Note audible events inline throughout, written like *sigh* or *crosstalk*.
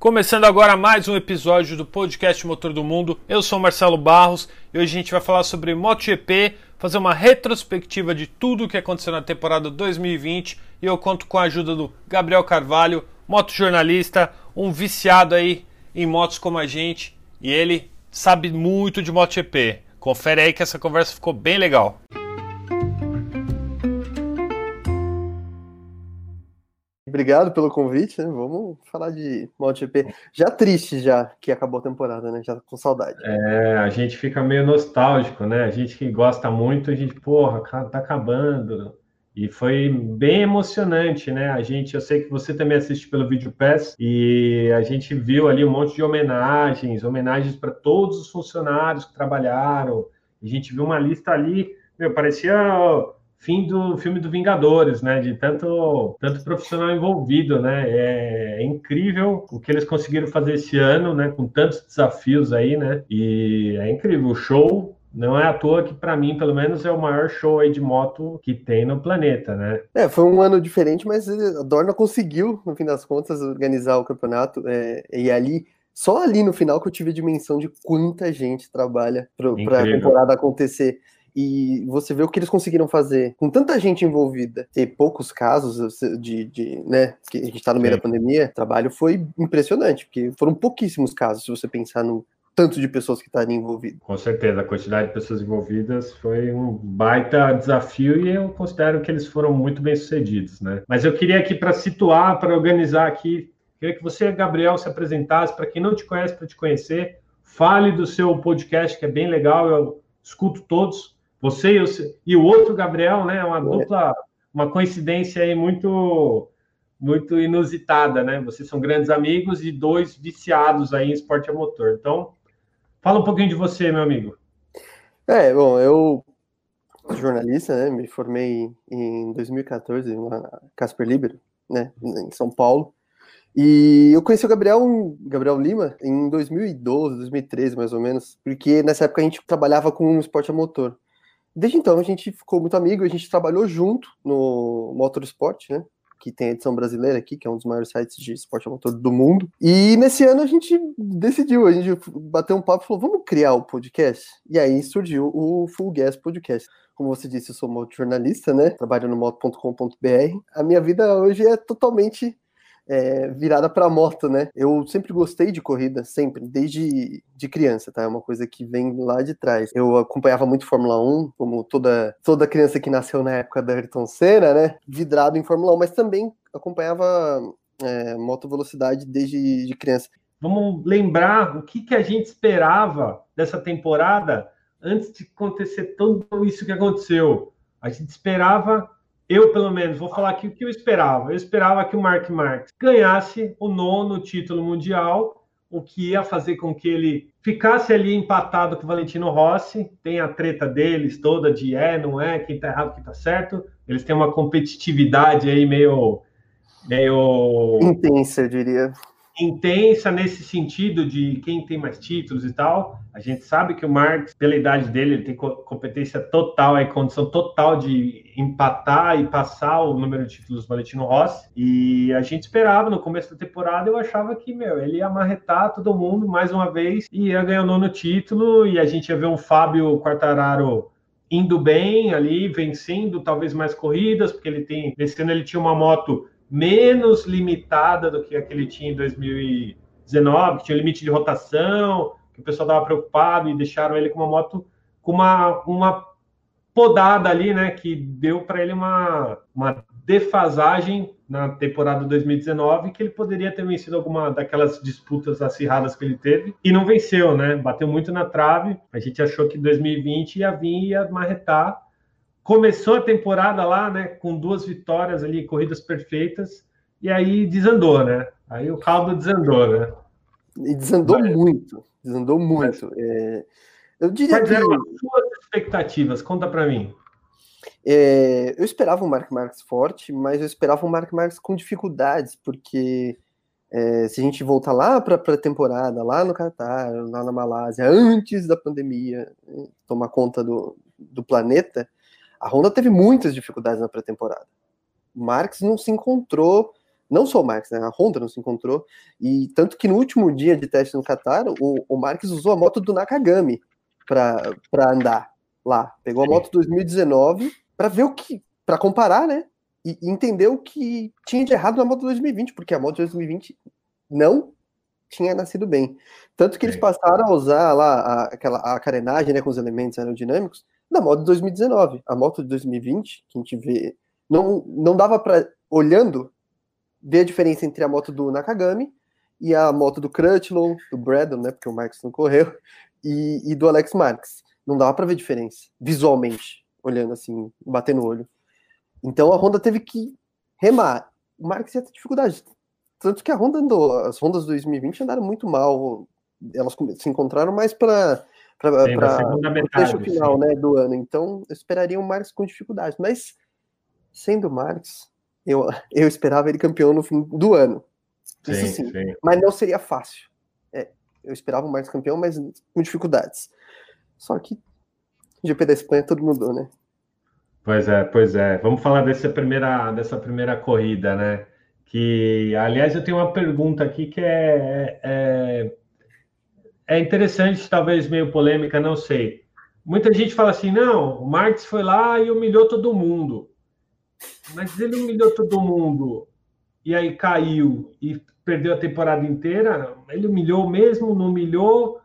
Começando agora mais um episódio do podcast Motor do Mundo. Eu sou Marcelo Barros e hoje a gente vai falar sobre MotoGP, fazer uma retrospectiva de tudo o que aconteceu na temporada 2020 e eu conto com a ajuda do Gabriel Carvalho, motojornalista, um viciado aí em motos como a gente e ele sabe muito de MotoGP. Confere aí que essa conversa ficou bem legal. Obrigado pelo convite, né? Vamos falar de MotoGP. Já triste já que acabou a temporada, né? Já com saudade. É, a gente fica meio nostálgico, né? A gente que gosta muito, a gente, porra, tá acabando. E foi bem emocionante, né? A gente, eu sei que você também assiste pelo Video Pass e a gente viu ali um monte de homenagens, homenagens para todos os funcionários que trabalharam. A gente viu uma lista ali, meu, parecia fim do filme do Vingadores, né? De tanto, tanto profissional envolvido, né? É, é, incrível o que eles conseguiram fazer esse ano, né? Com tantos desafios aí, né? E é incrível. O show não é à toa que, para mim, pelo menos, é o maior show aí de moto que tem no planeta, né? É, foi um ano diferente, mas a Dorna conseguiu, no fim das contas, organizar o campeonato. É, e ali, só ali no final que eu tive a dimensão de quanta gente trabalha para a temporada acontecer. E você vê o que eles conseguiram fazer com tanta gente envolvida, ter poucos casos de, de né, que a gente está no meio Sim. da pandemia, o trabalho foi impressionante, porque foram pouquíssimos casos, se você pensar no tanto de pessoas que estavam envolvidas. Com certeza, a quantidade de pessoas envolvidas foi um baita desafio e eu considero que eles foram muito bem sucedidos, né? Mas eu queria aqui para situar, para organizar aqui, queria que você, Gabriel, se apresentasse para quem não te conhece, para te conhecer, fale do seu podcast que é bem legal, eu escuto todos. Você e o, e o outro Gabriel, né? Uma é. dupla, uma coincidência aí muito muito inusitada, né? Vocês são grandes amigos e dois viciados aí em esporte a motor. Então, fala um pouquinho de você, meu amigo. É, bom, eu sou jornalista, né? Me formei em 2014 na Casper Libero, né? Em São Paulo. E eu conheci o Gabriel, Gabriel Lima em 2012, 2013, mais ou menos, porque nessa época a gente trabalhava com um esporte a motor. Desde então a gente ficou muito amigo, a gente trabalhou junto no Motorsport, né? Que tem a edição brasileira aqui, que é um dos maiores sites de esporte a motor do mundo. E nesse ano a gente decidiu, a gente bateu um papo e falou: vamos criar o podcast? E aí surgiu o Full Gas Podcast. Como você disse, eu sou motorjornalista, né? Trabalho no moto.com.br. A minha vida hoje é totalmente é, virada para moto, né? Eu sempre gostei de corrida, sempre, desde de criança, tá? É uma coisa que vem lá de trás. Eu acompanhava muito Fórmula 1, como toda, toda criança que nasceu na época da Ayrton Senna, né? Vidrado em Fórmula 1, mas também acompanhava é, moto velocidade desde de criança. Vamos lembrar o que, que a gente esperava dessa temporada antes de acontecer tudo isso que aconteceu. A gente esperava eu, pelo menos, vou falar aqui o que eu esperava. Eu esperava que o Mark Marques ganhasse o nono título mundial, o que ia fazer com que ele ficasse ali empatado com o Valentino Rossi. Tem a treta deles toda de é, não é, quem tá errado, quem tá certo. Eles têm uma competitividade aí meio. meio. intensa, eu diria intensa nesse sentido de quem tem mais títulos e tal. A gente sabe que o Marx, pela idade dele, ele tem competência total, aí, condição total de empatar e passar o número de títulos do Valentino Rossi. E a gente esperava no começo da temporada, eu achava que, meu, ele ia amarretar todo mundo mais uma vez e ia ganhar o nono título. E a gente ia ver um Fábio Quartararo indo bem ali, vencendo talvez mais corridas, porque ele tem. Esse ano ele tinha uma moto menos limitada do que a que ele tinha em 2019, que tinha limite de rotação, que o pessoal estava preocupado e deixaram ele com uma moto com uma, uma podada ali, né, que deu para ele uma, uma defasagem na temporada 2019 que ele poderia ter vencido alguma daquelas disputas acirradas que ele teve e não venceu, né? Bateu muito na trave. A gente achou que 2020 ia vir e ia marretar começou a temporada lá, né, com duas vitórias ali, corridas perfeitas, e aí desandou, né? Aí o caldo desandou, né? E desandou Mas... muito, desandou muito. É... Eu diria Quais eram as suas expectativas? Conta para mim. É... eu esperava um Mark Marques forte, mas eu esperava um Mark Marques com dificuldades, porque é, se a gente voltar lá para a temporada, lá no Catar, lá na Malásia, antes da pandemia né, tomar conta do, do planeta, a Honda teve muitas dificuldades na pré-temporada. Marx não se encontrou Não só o Marques, né? A Honda não se encontrou. E tanto que no último dia de teste no Qatar, o, o Marques usou a moto do Nakagami para andar lá. Pegou a moto 2019 para ver o que. para comparar, né? E, e entender o que tinha de errado na moto 2020, porque a moto 2020 não tinha nascido bem. Tanto que eles passaram a usar lá a, aquela, a carenagem né, com os elementos aerodinâmicos da moto de 2019. A moto de 2020, que a gente vê, não, não dava para, olhando, ver a diferença entre a moto do Nakagami e a moto do Crutchlow, do Braddon, né, porque o Marx não correu, *laughs* e, e do Alex Marques. Não dava para ver diferença, visualmente, olhando assim, batendo o olho. Então a Honda teve que remar. O Marques ia ter dificuldade. Tanto que a Honda andou, as Hondas 2020 andaram muito mal. Elas se encontraram mais para para o final né, do ano. Então, eu esperaria o Marques com dificuldade. Mas, sendo o Marques, eu, eu esperava ele campeão no fim do ano. Sim, Isso sim. sim. Mas não seria fácil. É, eu esperava o Marques campeão, mas com dificuldades. Só que GP da Espanha tudo mudou, né? Pois é, pois é. Vamos falar dessa primeira, dessa primeira corrida, né? Que, aliás, eu tenho uma pergunta aqui que é, é, é interessante, talvez meio polêmica, não sei. Muita gente fala assim: não, o Marx foi lá e humilhou todo mundo. Mas ele humilhou todo mundo e aí caiu e perdeu a temporada inteira. Ele humilhou mesmo, não humilhou.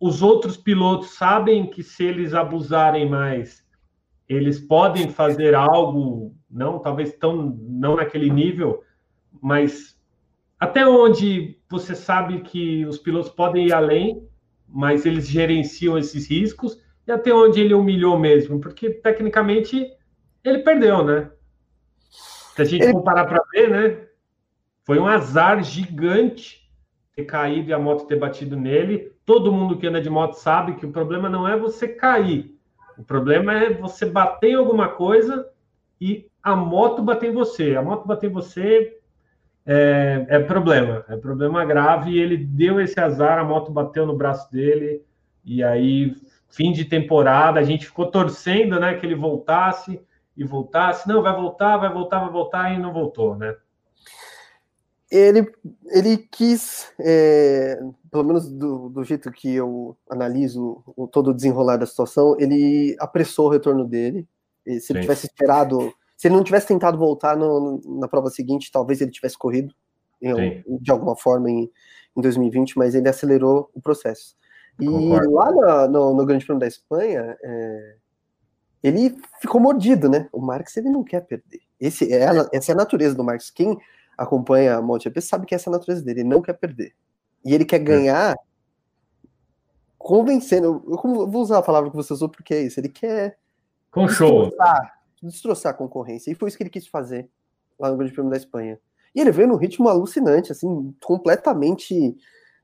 Os outros pilotos sabem que se eles abusarem mais, eles podem fazer algo, não talvez tão não naquele nível, mas até onde você sabe que os pilotos podem ir além, mas eles gerenciam esses riscos, e até onde ele humilhou mesmo, porque tecnicamente ele perdeu, né? Se a gente ele... comparar para ver, né? Foi um azar gigante ter caído e a moto ter batido nele. Todo mundo que anda de moto sabe que o problema não é você cair, o problema é você bater em alguma coisa e a moto bater em você. A moto bater em você é, é, problema, é problema grave. E ele deu esse azar, a moto bateu no braço dele, e aí, fim de temporada, a gente ficou torcendo né, que ele voltasse e voltasse. Não, vai voltar, vai voltar, vai voltar, e não voltou, né? Ele, ele quis, é, pelo menos do, do, jeito que eu analiso o, todo o desenrolar da situação, ele apressou o retorno dele. E se Sim. ele tivesse esperado se ele não tivesse tentado voltar no, na prova seguinte, talvez ele tivesse corrido em, de alguma forma em, em 2020, mas ele acelerou o processo. E Concordo. lá no, no, no, Grande Prêmio da Espanha, é, ele ficou mordido, né? O Marx ele não quer perder. Esse é a, essa é a natureza do Marx. Quem acompanha a MotoGP sabe que essa é a natureza dele. Ele não quer perder. E ele quer ganhar convencendo. Eu vou usar a palavra que você usou porque é isso. Ele quer. Com show destroçar a concorrência. E foi isso que ele quis fazer lá no Grande Prêmio da Espanha. E ele veio num ritmo alucinante, assim, completamente.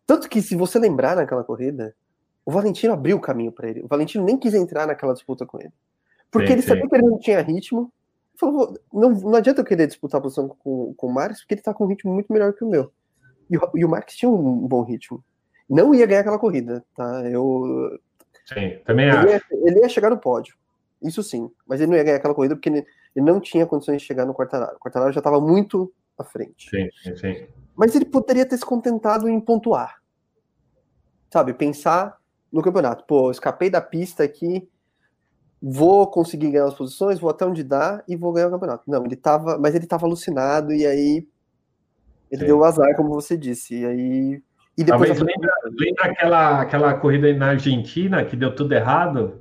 Tanto que, se você lembrar naquela corrida, o Valentino abriu o caminho para ele. O Valentino nem quis entrar naquela disputa com ele. Porque sim, ele sim. sabia que ele não tinha ritmo. Falou, não, não adianta eu querer disputar a posição com, com o Marques, porque ele tá com um ritmo muito melhor que o meu. E o, e o Marques tinha um bom ritmo. Não ia ganhar aquela corrida, tá? Eu. Sim, também ele acho. Ia, ele ia chegar no pódio. Isso sim. Mas ele não ia ganhar aquela corrida porque ele, ele não tinha condições de chegar no Quartararo. O Quartararo já estava muito à frente. Sim, sim. Mas ele poderia ter se contentado em pontuar. Sabe? Pensar no campeonato. Pô, escapei da pista aqui, vou conseguir ganhar as posições, vou até onde dá e vou ganhar o campeonato. Não, ele tava. Mas ele estava alucinado e aí. Ele sim. deu o azar, como você disse. E aí. E depois. lembra, lembra aquela, aquela corrida na Argentina que deu tudo errado?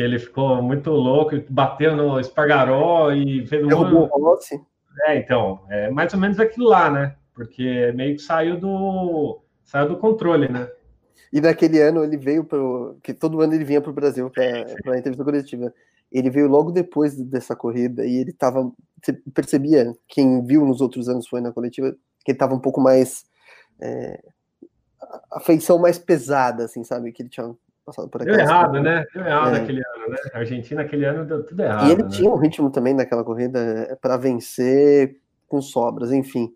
Que ele ficou muito louco, bateu no Espargaró e fez um. Derrubou o Rossi. É, então, é mais ou menos aquilo lá, né? Porque meio que saiu do saiu do controle, né? E naquele ano ele veio para que todo ano ele vinha para o Brasil para a entrevista coletiva. Ele veio logo depois dessa corrida e ele estava, você percebia, quem viu nos outros anos foi na coletiva, que ele estava um pouco mais é, a feição mais pesada, assim, sabe? Que ele tinha passado por Deu errado, né? Deu errado é. aquele ano, né? A Argentina aquele ano deu tudo errado. E ele né? tinha um ritmo também naquela corrida é, para vencer com sobras, enfim.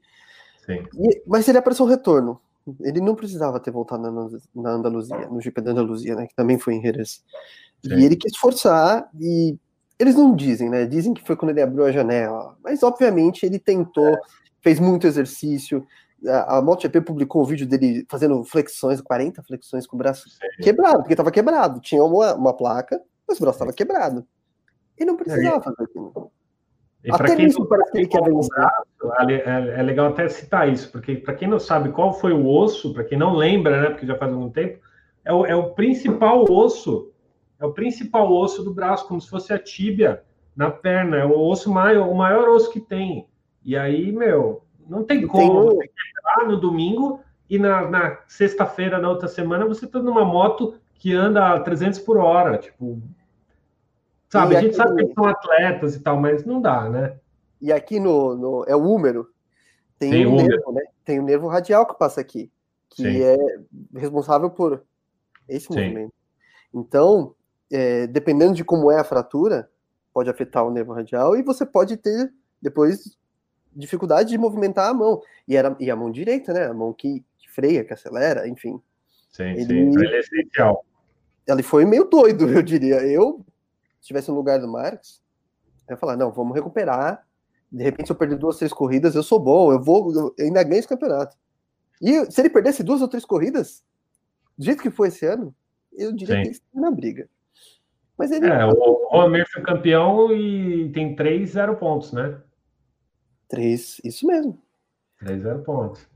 E, mas ele apareceu o retorno. Ele não precisava ter voltado na, na Andaluzia, no GP da Andaluzia, né? Que também foi em Jerez. Sim. E ele quis forçar e eles não dizem, né? Dizem que foi quando ele abriu a janela, mas obviamente ele tentou é. fez muito exercício. A, a MotoGP publicou um vídeo dele fazendo flexões, 40 flexões com o braço quebrado, porque estava quebrado. Tinha uma, uma placa, mas o braço estava quebrado. E não precisava fazer aquilo. E até quem não parece que ele quer é, é legal até citar isso, porque para quem não sabe qual foi o osso, para quem não lembra, né, porque já faz algum tempo, é o, é o principal osso, é o principal osso do braço, como se fosse a tíbia na perna, é o osso maior, o maior osso que tem. E aí, meu, não tem como tem... você no domingo e na, na sexta-feira, na outra semana, você tá numa moto que anda a 300 por hora, tipo... Sabe, e a gente sabe que são atletas e tal, mas não dá, né? E aqui no, no é o húmero, tem, tem um nervo, né? Tem o um nervo radial que passa aqui, que Sim. é responsável por esse Sim. movimento. Então, é, dependendo de como é a fratura, pode afetar o nervo radial e você pode ter depois dificuldade de movimentar a mão. E, era, e a mão direita, né? A mão que, que freia, que acelera, enfim. Sim, ele, sim. Então ele é essencial. Ele foi meio doido, *laughs* eu diria. Eu, se estivesse no lugar do Marx, eu ia falar, não, vamos recuperar. De repente, se eu perder duas, três corridas, eu sou bom, eu vou, eu ainda ganho esse campeonato. E se ele perdesse duas ou três corridas, do jeito que foi esse ano, eu diria Sim. que ele está na briga. Mas ele. É, o Homer foi campeão e tem três zero pontos, né? Três, isso mesmo. Três zero pontos.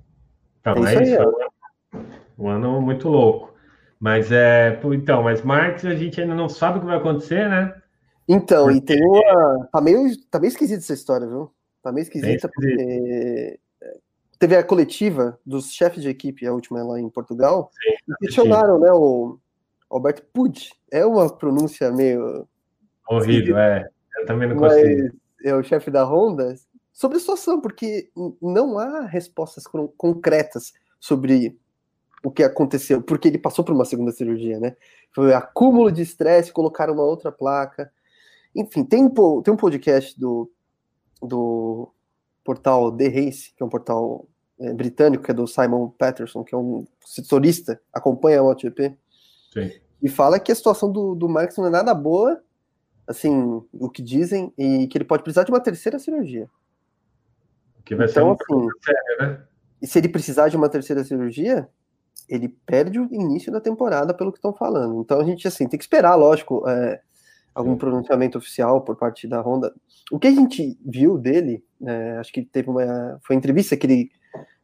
Então, é, é isso. É. Um ano muito louco. Mas é. Então, mas Marx a gente ainda não sabe o que vai acontecer, né? Então, porque... e tem uma. Tá meio, tá meio esquisita essa história, viu? Tá meio esquisita, porque teve a coletiva dos chefes de equipe, a última lá em Portugal, sim, e questionaram, né, o Alberto Puig. É uma pronúncia meio... Horrível, é. Eu também não consigo. É o chefe da Honda, sobre a situação, porque não há respostas concretas sobre o que aconteceu, porque ele passou por uma segunda cirurgia, né? Foi acúmulo de estresse, colocaram uma outra placa. Enfim, tem, tem um podcast do, do portal The Race, que é um portal é, britânico, que é do Simon Patterson, que é um setorista, acompanha a MotoGP, e fala que a situação do, do Marx não é nada boa, assim, o que dizem, e que ele pode precisar de uma terceira cirurgia. Que vai então, ser assim, sério, né? E se ele precisar de uma terceira cirurgia, ele perde o início da temporada, pelo que estão falando. Então a gente, assim, tem que esperar, lógico, é, algum pronunciamento oficial por parte da Honda. O que a gente viu dele, é, acho que teve uma foi uma entrevista que ele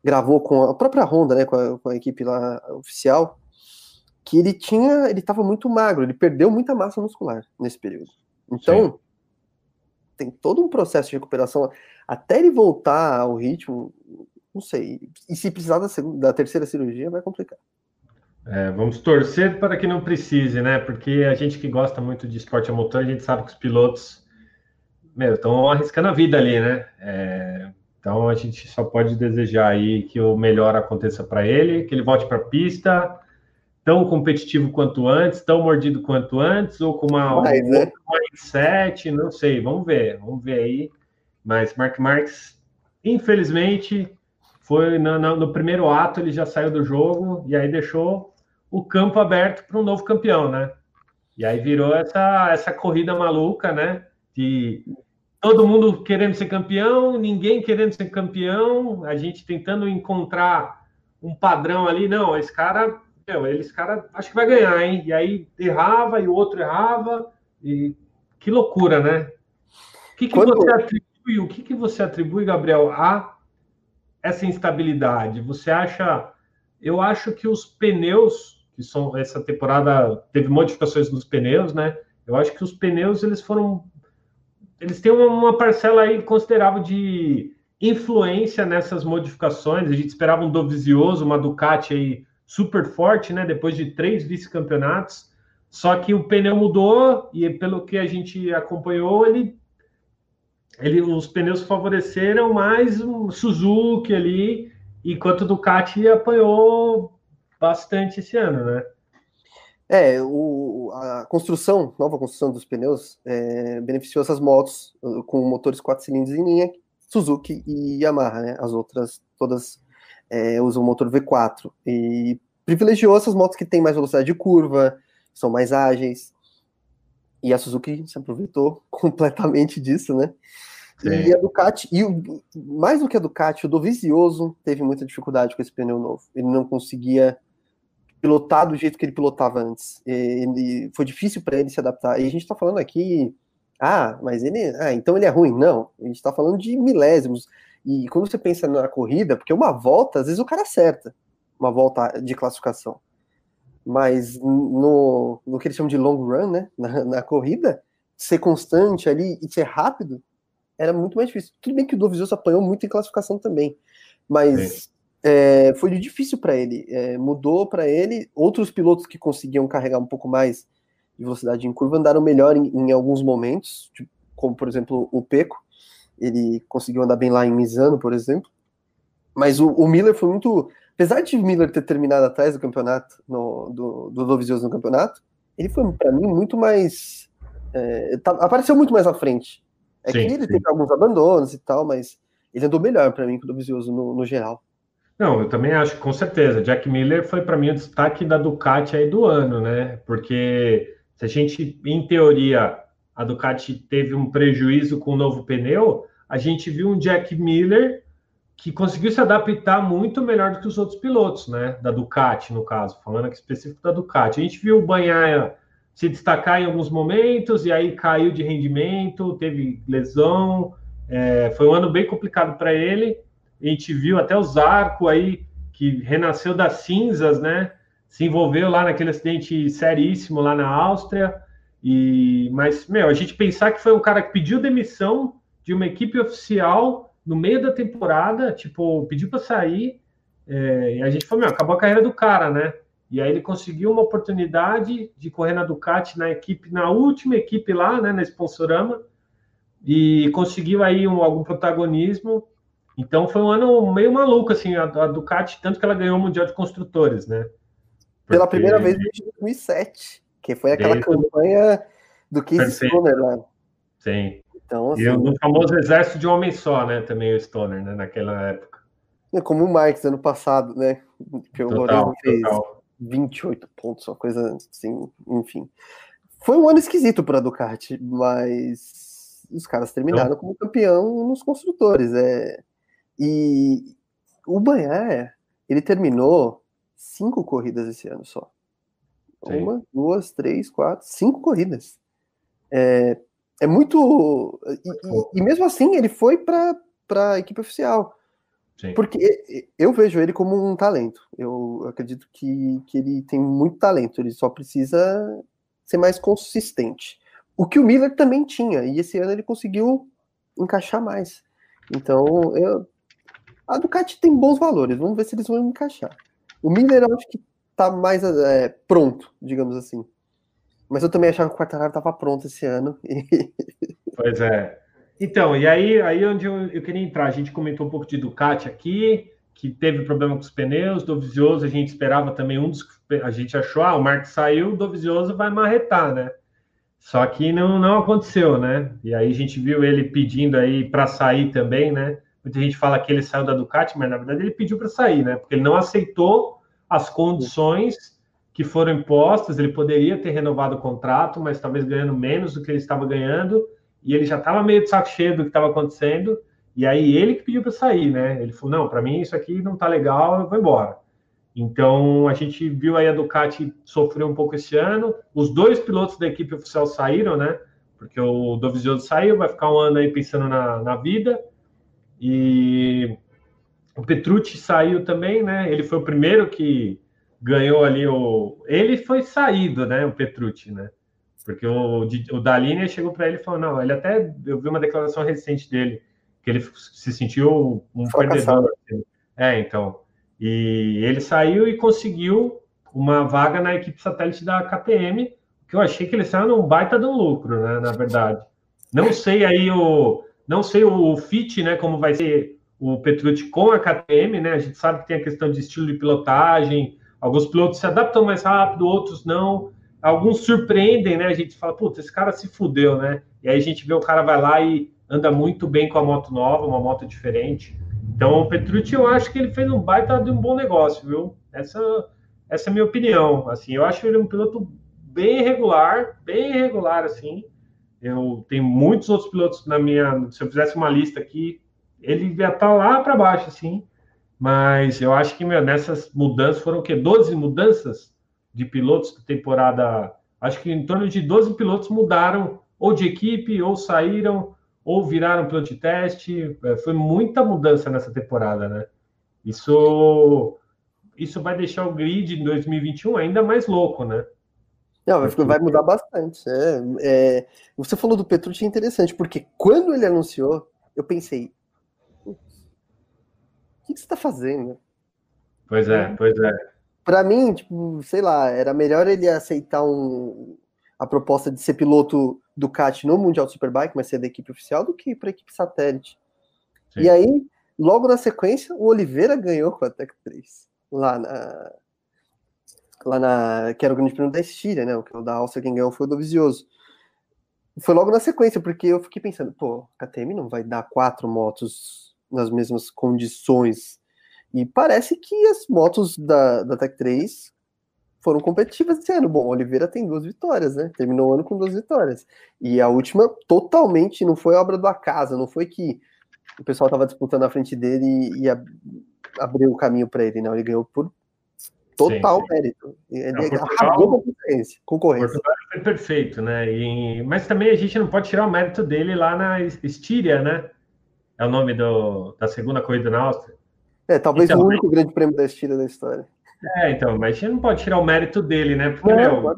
gravou com a própria Honda, né, com a, com a equipe lá oficial, que ele tinha, ele estava muito magro, ele perdeu muita massa muscular nesse período. Então Sim. tem todo um processo de recuperação até ele voltar ao ritmo. Não sei. E se precisar da, segunda, da terceira cirurgia, vai complicar. É, vamos torcer para que não precise, né? Porque a gente que gosta muito de esporte a motor, a gente sabe que os pilotos estão arriscando a vida ali, né? É, então a gente só pode desejar aí que o melhor aconteça para ele, que ele volte para a pista tão competitivo quanto antes, tão mordido quanto antes, ou com uma Mas, um né? mindset, não sei, vamos ver, vamos ver aí. Mas Mark Marx, infelizmente, foi no, no, no primeiro ato ele já saiu do jogo e aí deixou o campo aberto para um novo campeão, né? E aí virou essa, essa corrida maluca, né? De todo mundo querendo ser campeão, ninguém querendo ser campeão, a gente tentando encontrar um padrão ali. Não, esse cara, meu, esse cara acho que vai ganhar, hein? E aí errava e o outro errava. E que loucura, né? O que, que Quando... você atribui? O que, que você atribui, Gabriel, a essa instabilidade? Você acha? Eu acho que os pneus que são essa temporada teve modificações nos pneus, né? Eu acho que os pneus eles foram eles têm uma parcela aí considerável de influência nessas modificações. A gente esperava um Dovizioso, uma Ducati aí super forte, né? Depois de três vice-campeonatos. Só que o pneu mudou e pelo que a gente acompanhou, ele, ele os pneus favoreceram mais um Suzuki ali, enquanto o Ducati apanhou bastante esse ano, né? É, o, a construção, nova construção dos pneus, é, beneficiou essas motos uh, com motores quatro cilindros em linha, Suzuki e Yamaha, né? As outras todas é, usam motor V4 e privilegiou essas motos que têm mais velocidade de curva, são mais ágeis. E a Suzuki se aproveitou *laughs* completamente disso, né? Sim. E a Ducati, e o, mais do que a Ducati, o Dovizioso teve muita dificuldade com esse pneu novo. Ele não conseguia pilotar do jeito que ele pilotava antes. Ele, foi difícil para ele se adaptar. E a gente está falando aqui, ah, mas ele, ah, então ele é ruim. Não, a gente está falando de milésimos. E quando você pensa na corrida, porque uma volta, às vezes o cara acerta uma volta de classificação. Mas no, no que eles chamam de long run, né, na, na corrida, ser constante ali e ser rápido era muito mais difícil. Tudo bem que o Dovizioso apanhou muito em classificação também, mas é, foi difícil para ele. É, mudou para ele. Outros pilotos que conseguiam carregar um pouco mais de velocidade em curva andaram melhor em, em alguns momentos, tipo, como por exemplo o Peco. Ele conseguiu andar bem lá em Misano, por exemplo. Mas o, o Miller foi muito. Apesar de Miller ter terminado atrás do campeonato, no, do, do Dovizioso no campeonato, ele foi, para mim, muito mais. É, tá, apareceu muito mais à frente. É sim, que ele sim. teve alguns abandonos e tal, mas ele andou melhor para mim que o Dovizioso no, no geral. Não, eu também acho, com certeza. Jack Miller foi para mim o destaque da Ducati aí do ano, né? Porque se a gente, em teoria, a Ducati teve um prejuízo com o novo pneu, a gente viu um Jack Miller que conseguiu se adaptar muito melhor do que os outros pilotos, né? Da Ducati, no caso, falando aqui específico da Ducati. A gente viu o Banhaia se destacar em alguns momentos e aí caiu de rendimento, teve lesão. É, foi um ano bem complicado para ele a gente viu até o Zarco aí, que renasceu das cinzas, né? Se envolveu lá naquele acidente seríssimo lá na Áustria. E, mas, meu, a gente pensar que foi um cara que pediu demissão de uma equipe oficial no meio da temporada, tipo, pediu para sair, é, e a gente falou, meu, acabou a carreira do cara, né? E aí ele conseguiu uma oportunidade de correr na Ducati na equipe, na última equipe lá, né, na Sponsorama, e conseguiu aí um, algum protagonismo então foi um ano meio maluco, assim, a, a Ducati, tanto que ela ganhou o Mundial de Construtores, né? Porque... Pela primeira vez desde 2007, que foi aquela desde... campanha do Keith Stoner lá. Sim. Então, assim, e o famoso exército de homem só, né? Também o Stoner, né? Naquela época. É como o Marques ano passado, né? Que o Lourenço fez total. 28 pontos, uma coisa assim, enfim. Foi um ano esquisito para a Ducati, mas os caras terminaram Não. como campeão nos construtores. É, e o Banhaia, ele terminou cinco corridas esse ano só. Sim. Uma, duas, três, quatro, cinco corridas. É, é muito. E, e, mesmo assim, ele foi para a equipe oficial. Sim. Porque eu vejo ele como um talento. Eu acredito que, que ele tem muito talento, ele só precisa ser mais consistente. O que o Miller também tinha, e esse ano ele conseguiu encaixar mais. Então, eu, a Ducati tem bons valores, vamos ver se eles vão encaixar. O Miller eu acho que tá mais é, pronto, digamos assim. Mas eu também achava que o Quartararo estava pronto esse ano. *laughs* Pois é. Então, e aí, aí onde eu, eu, queria entrar, a gente comentou um pouco de Ducati aqui, que teve problema com os pneus, do Vizioso a gente esperava também um dos a gente achou, ah, o Mark saiu, do Vizioso vai marretar, né? Só que não, não aconteceu, né? E aí a gente viu ele pedindo aí para sair também, né? Muita gente fala que ele saiu da Ducati, mas na verdade ele pediu para sair, né? Porque ele não aceitou as condições que foram impostas. Ele poderia ter renovado o contrato, mas talvez ganhando menos do que ele estava ganhando. E ele já estava meio de saco cheio do que estava acontecendo. E aí ele que pediu para sair, né? Ele falou: não, para mim isso aqui não tá legal, eu vou embora. Então a gente viu aí a Ducati sofrer um pouco esse ano. Os dois pilotos da equipe oficial saíram, né? Porque o Dovizioso saiu, vai ficar um ano aí pensando na, na vida. E o Petrucci saiu também, né? Ele foi o primeiro que ganhou ali o. Ele foi saído, né? O Petrucci, né? Porque o, o Dalini chegou para ele e falou: não, ele até. Eu vi uma declaração recente dele, que ele se sentiu um perdedor. Assim. É, então. E ele saiu e conseguiu uma vaga na equipe satélite da KTM, que eu achei que ele saiu num baita de um lucro, né? Na verdade. Não sei aí o não sei o fit, né, como vai ser o Petrucci com a KTM, né? A gente sabe que tem a questão de estilo de pilotagem. Alguns pilotos se adaptam mais rápido, outros não. Alguns surpreendem, né? A gente fala, puta, esse cara se fudeu, né? E aí a gente vê o cara vai lá e anda muito bem com a moto nova, uma moto diferente. Então, o Petrucci, eu acho que ele fez um baita de um bom negócio, viu? Essa, essa é a minha opinião. Assim, eu acho ele um piloto bem regular, bem regular, assim. Eu tenho muitos outros pilotos na minha. Se eu fizesse uma lista aqui, ele ia estar tá lá para baixo, assim. Mas eu acho que, meu, nessas mudanças foram o quê? 12 mudanças de pilotos da temporada. Acho que em torno de 12 pilotos mudaram ou de equipe, ou saíram, ou viraram piloto de teste. É, foi muita mudança nessa temporada, né? Isso, isso vai deixar o grid em 2021 ainda mais louco, né? Não, vai, vai mudar bastante. É, é, você falou do Petrucci é interessante, porque quando ele anunciou, eu pensei, que, que você está fazendo? Pois é, é. pois é. Para mim, tipo, sei lá, era melhor ele aceitar um, a proposta de ser piloto Ducati no Mundial Superbike, mas ser da equipe oficial, do que para a equipe satélite. Sim. E aí, logo na sequência, o Oliveira ganhou com a Tech 3, lá na. Lá na. Que era o Grande Prêmio da Estíria, né? O que o da Áustria quem ganhou foi o do Vizioso. Foi logo na sequência, porque eu fiquei pensando, pô, a KTM não vai dar quatro motos nas mesmas condições. E parece que as motos da, da Tech 3 foram competitivas esse ano. Bom, Oliveira tem duas vitórias, né? Terminou o ano com duas vitórias. E a última, totalmente, não foi obra do acaso, não foi que o pessoal estava disputando na frente dele e, abriu o caminho para ele, não. Ele ganhou por total sim, sim. mérito. Ele não, Portugal, concorrência. concorrência. Foi perfeito, né? E, mas também a gente não pode tirar o mérito dele lá na Estíria, né? É o nome do, da segunda corrida na Áustria. É, talvez então, o único grande prêmio da Estíria da história. É, então, mas a gente não pode tirar o mérito dele, né? Porque, meu,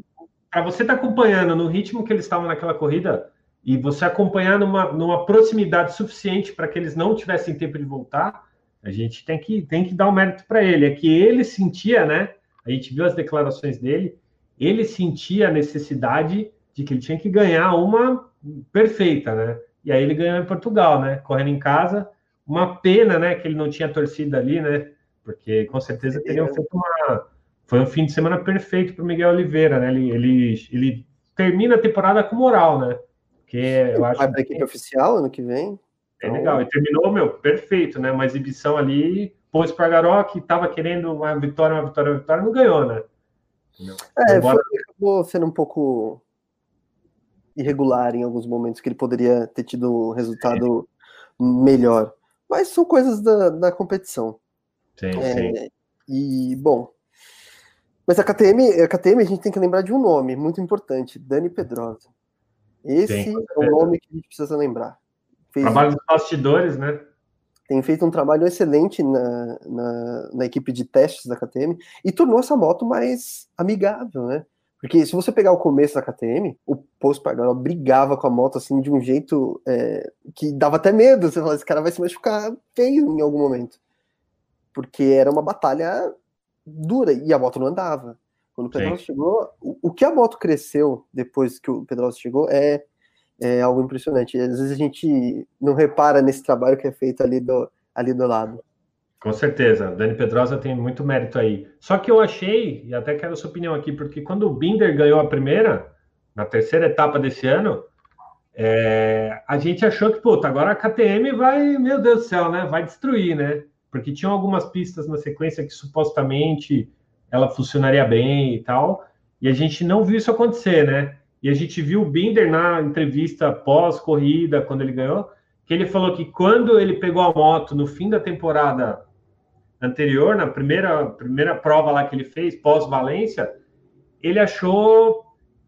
para você estar tá acompanhando no ritmo que eles estavam naquela corrida e você acompanhar numa, numa proximidade suficiente para que eles não tivessem tempo de voltar, a gente tem que, tem que dar o um mérito para ele. É que ele sentia, né? A gente viu as declarações dele, ele sentia a necessidade de que ele tinha que ganhar uma perfeita, né? E aí ele ganhou em Portugal, né? Correndo em casa. Uma pena, né? Que ele não tinha torcida ali, né? porque com certeza teriam feito uma. Foi um fim de semana perfeito para o Miguel Oliveira, né? Ele, ele, ele termina a temporada com moral, né? Porque eu acho Vai para a equipe oficial ano que vem. É então... legal. E terminou, meu, perfeito, né? Uma exibição ali, pôs para Garó, que estava querendo uma vitória, uma vitória, uma vitória, não ganhou, né? É, Embora... foi, acabou sendo um pouco irregular em alguns momentos, que ele poderia ter tido um resultado é. melhor. Mas são coisas da, da competição. Sim, é, sim. E, bom. Mas a KTM, a KTM, a gente tem que lembrar de um nome muito importante: Dani Pedrosa. Esse sim, é o nome que a gente precisa lembrar. Fez trabalho dos bastidores, né? Tem feito um trabalho excelente na, na, na, equipe de testes da KTM e tornou essa moto mais amigável, né? Porque se você pegar o começo da KTM, o Post Pagano brigava com a moto assim de um jeito é, que dava até medo. Você fala, esse cara vai se machucar feio em algum momento porque era uma batalha dura e a moto não andava. Quando o Pedrosa chegou, o, o, que a moto cresceu depois que o Pedrosa chegou é, é algo impressionante. Às vezes a gente não repara nesse trabalho que é feito ali do, ali do lado. Com certeza, Dani Pedrosa tem muito mérito aí. Só que eu achei, e até quero sua opinião aqui, porque quando o Binder ganhou a primeira, na terceira etapa desse ano, é, a gente achou que, puta, agora a KTM vai, meu Deus do céu, né? Vai destruir, né? porque tinham algumas pistas na sequência que supostamente ela funcionaria bem e tal, e a gente não viu isso acontecer, né? E a gente viu o Binder na entrevista pós-corrida, quando ele ganhou, que ele falou que quando ele pegou a moto no fim da temporada anterior, na primeira, primeira prova lá que ele fez, pós-Valência, ele achou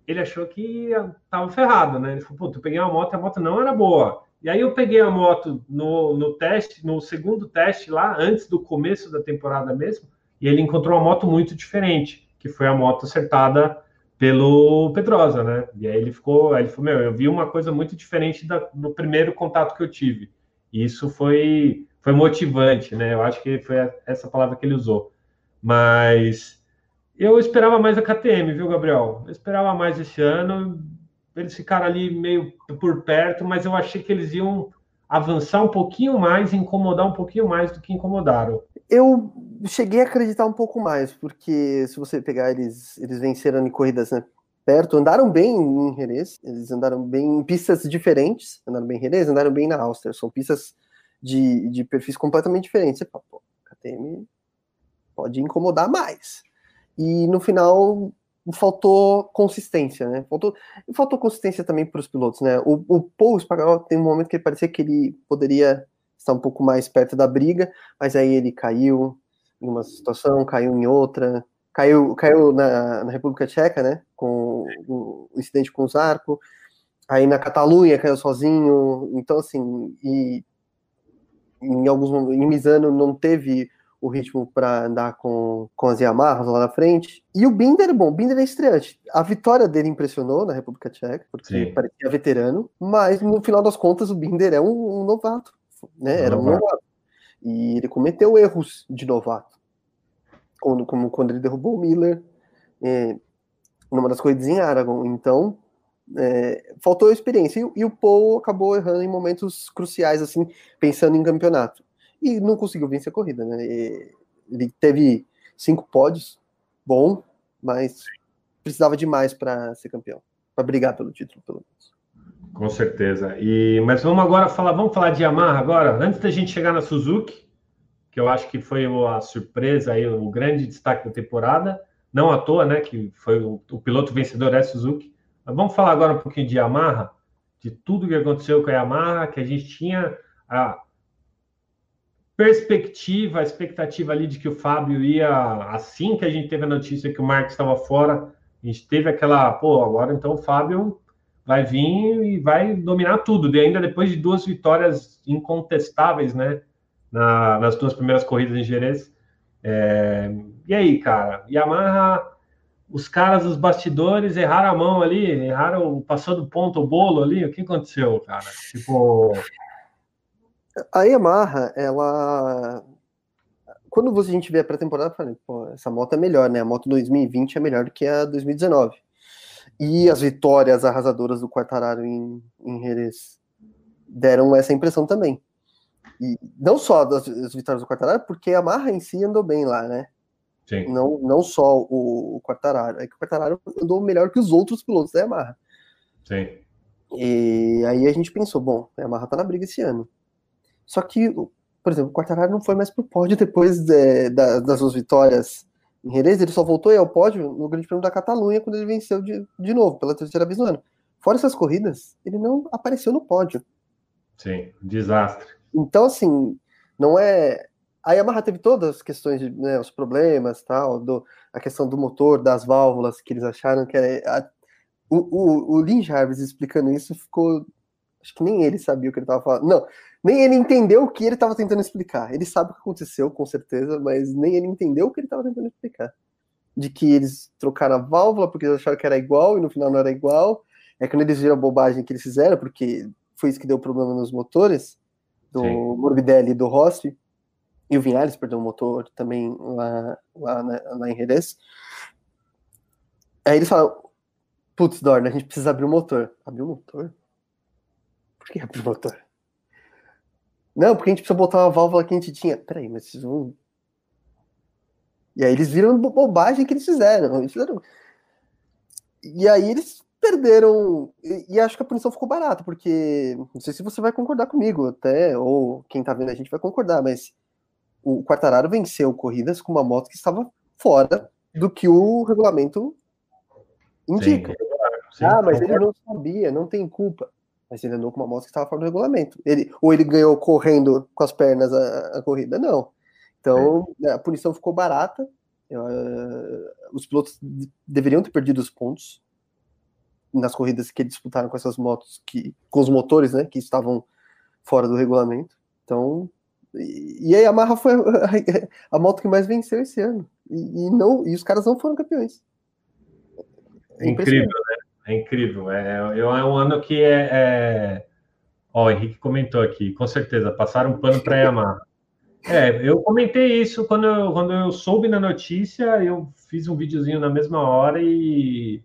ele achou que estava ferrado, né? Ele falou, puta, eu peguei uma moto, a moto não era boa. E aí eu peguei a moto no, no teste, no segundo teste lá, antes do começo da temporada mesmo, e ele encontrou uma moto muito diferente, que foi a moto acertada pelo Pedrosa, né? E aí ele ficou, aí ele falou, meu, eu vi uma coisa muito diferente da, do primeiro contato que eu tive. E isso foi, foi motivante, né? Eu acho que foi essa palavra que ele usou. Mas eu esperava mais a KTM, viu, Gabriel? Eu esperava mais esse ano eles ficaram ali meio por perto, mas eu achei que eles iam avançar um pouquinho mais, incomodar um pouquinho mais do que incomodaram. Eu cheguei a acreditar um pouco mais, porque se você pegar eles, eles venceram em corridas né, perto, andaram bem em Jerez, eles andaram bem em pistas diferentes, andaram bem em Jerez, andaram bem na Áustria, são pistas de, de perfis completamente diferentes. Você fala, pô, KTM pode incomodar mais. E no final faltou consistência, né? Faltou, faltou consistência também para os pilotos, né? O, o Paul Espargaró tem um momento que parecia que ele poderia estar um pouco mais perto da briga, mas aí ele caiu em uma situação, caiu em outra, caiu, caiu na, na República Tcheca, né? Com o, o incidente com o Zarco, aí na Catalunha caiu sozinho, então assim, e em alguns momentos, em Misano não teve o ritmo para andar com, com as Yamahas lá na frente. E o Binder, bom, o Binder é estreante. A vitória dele impressionou na República Tcheca, porque Sim. parecia veterano, mas no final das contas o Binder é um, um novato, né? Era um novato. E ele cometeu erros de novato. Como, como quando ele derrubou o Miller é, numa das corridas em Aragon. Então, é, faltou experiência. E, e, o Paul acabou errando em momentos cruciais, assim, pensando em campeonato e não conseguiu vencer a corrida, né? Ele teve cinco pódios, bom, mas precisava de mais para ser campeão, para brigar pelo título, pelo menos. Com certeza. E mas vamos agora falar, vamos falar de Yamaha agora, antes da gente chegar na Suzuki, que eu acho que foi a surpresa aí, o grande destaque da temporada, não à toa, né, que foi o, o piloto vencedor é Suzuki. Mas vamos falar agora um pouquinho de Yamaha, de tudo que aconteceu com a Yamaha, que a gente tinha a, perspectiva, a expectativa ali de que o Fábio ia, assim que a gente teve a notícia que o Marcos estava fora, a gente teve aquela, pô, agora então o Fábio vai vir e vai dominar tudo, e ainda depois de duas vitórias incontestáveis, né, na, nas duas primeiras corridas em Jerez. É, e aí, cara, Yamaha, os caras dos bastidores erraram a mão ali, erraram, passou do ponto o bolo ali, o que aconteceu, cara? Tipo, a Yamaha, ela. Quando a gente vê a pré-temporada, fala, pô, essa moto é melhor, né? A moto 2020 é melhor do que a 2019. E as vitórias arrasadoras do Quartararo em, em Jerez deram essa impressão também. E não só das, vitórias do Quartararo, porque a Yamaha em si andou bem lá, né? Sim. Não, não só o, o Quartararo, é que o Quartararo andou melhor que os outros pilotos da Yamaha. Sim. E aí a gente pensou, bom, a Yamaha tá na briga esse ano. Só que, por exemplo, o Quartararo não foi mais pro pódio depois de, da, das suas vitórias em Jerez, ele só voltou ao pódio no Grande Prêmio da Catalunha quando ele venceu de, de novo, pela terceira vez no ano. Fora essas corridas, ele não apareceu no pódio. Sim, desastre. Então, assim, não é. A Yamaha teve todas as questões, de, né, os problemas, tal, do, a questão do motor, das válvulas, que eles acharam que era. A, o, o, o Lin Jarvis explicando isso ficou. Acho que nem ele sabia o que ele estava falando. Não, nem ele entendeu o que ele estava tentando explicar. Ele sabe o que aconteceu, com certeza, mas nem ele entendeu o que ele estava tentando explicar. De que eles trocaram a válvula porque eles acharam que era igual e no final não era igual. É quando eles viram a bobagem que eles fizeram, porque foi isso que deu problema nos motores do Sim. Morbidelli e do Rossi. E o Vinales perdeu o motor também lá, lá, na, lá em Jerez. Aí eles falaram: Putz, Dorna, a gente precisa abrir o motor. Abrir o motor? Por que abrir o motor? Não, porque a gente precisa botar uma válvula que a gente tinha. Peraí, mas vocês vão. E aí eles viram bobagem que eles fizeram. Eles fizeram... E aí eles perderam. E, e, acho que a punição ficou barata, porque não sei se você vai concordar comigo, até, ou quem tá vendo a gente vai concordar, mas o Quartararo venceu corridas com uma moto que estava fora do que o regulamento indica. Sim, sim, ah, mas ele não sabia, não tem culpa mas ele andou com uma moto que estava fora do regulamento. Ele, ou ele ganhou correndo com as pernas a, a corrida? Não. Então, é. a punição ficou barata. Uh, os pilotos deveriam ter perdido os pontos nas corridas que disputaram com essas motos, que, com os motores né, que estavam fora do regulamento. Então, e, e a Yamaha foi a, a, moto que mais venceu esse ano. E, e, não, e os caras não foram campeões. É Incrível? É incrível. É, é, é um ano que é, é... Ó, o Henrique comentou aqui, com certeza, passaram um pano para Yamaha. *laughs* É, eu comentei isso quando eu, quando eu soube na notícia, eu fiz um videozinho na mesma hora e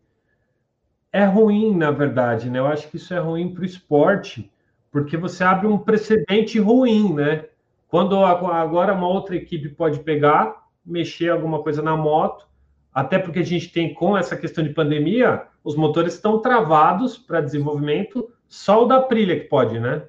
é ruim, na verdade, né? Eu acho que isso é ruim para o esporte, porque você abre um precedente ruim, né? Quando agora uma outra equipe pode pegar, mexer alguma coisa na moto, até porque a gente tem com essa questão de pandemia, os motores estão travados para desenvolvimento, só o da Aprilia que pode, né?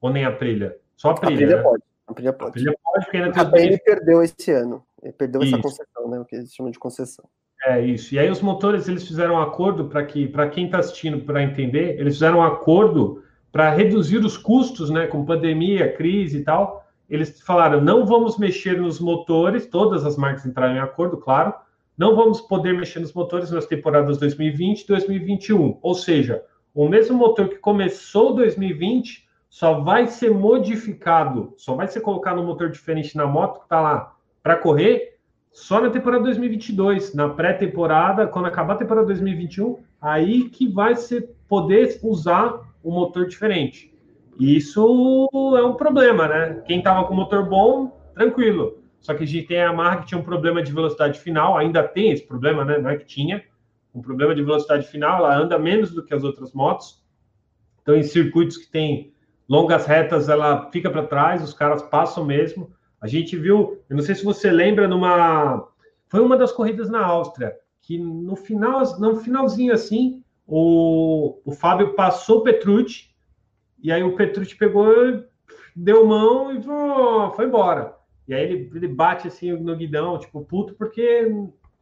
Ou nem a Aprilia? Só a Aprilia, a Aprilia né? pode. A Aprilia pode. A Aprilia pode, porque ainda tem... A ele perdeu esse ano. Ele perdeu Isso. essa concessão, né? O que eles chamam de concessão. É isso. E aí os motores eles fizeram um acordo para que, para quem está assistindo para entender, eles fizeram um acordo para reduzir os custos, né? Com pandemia, crise e tal. Eles falaram: não vamos mexer nos motores. Todas as marcas entraram em acordo, claro. Não vamos poder mexer nos motores nas temporadas 2020 e 2021. Ou seja, o mesmo motor que começou 2020 só vai ser modificado, só vai ser colocado um motor diferente na moto que está lá para correr só na temporada 2022, na pré-temporada, quando acabar a temporada 2021, aí que vai ser poder usar um motor diferente. Isso é um problema, né? Quem estava com motor bom, tranquilo. Só que a gente tem a marca que tinha um problema de velocidade final, ainda tem esse problema, né? Não é que tinha um problema de velocidade final, ela anda menos do que as outras motos. Então, em circuitos que tem longas retas, ela fica para trás, os caras passam mesmo. A gente viu, eu não sei se você lembra, numa. Foi uma das corridas na Áustria, que no final, no finalzinho assim, o, o Fábio passou o Petrucci, e aí o Petrucci pegou, deu mão e foi embora. E aí ele, ele bate assim no guidão, tipo, puto, porque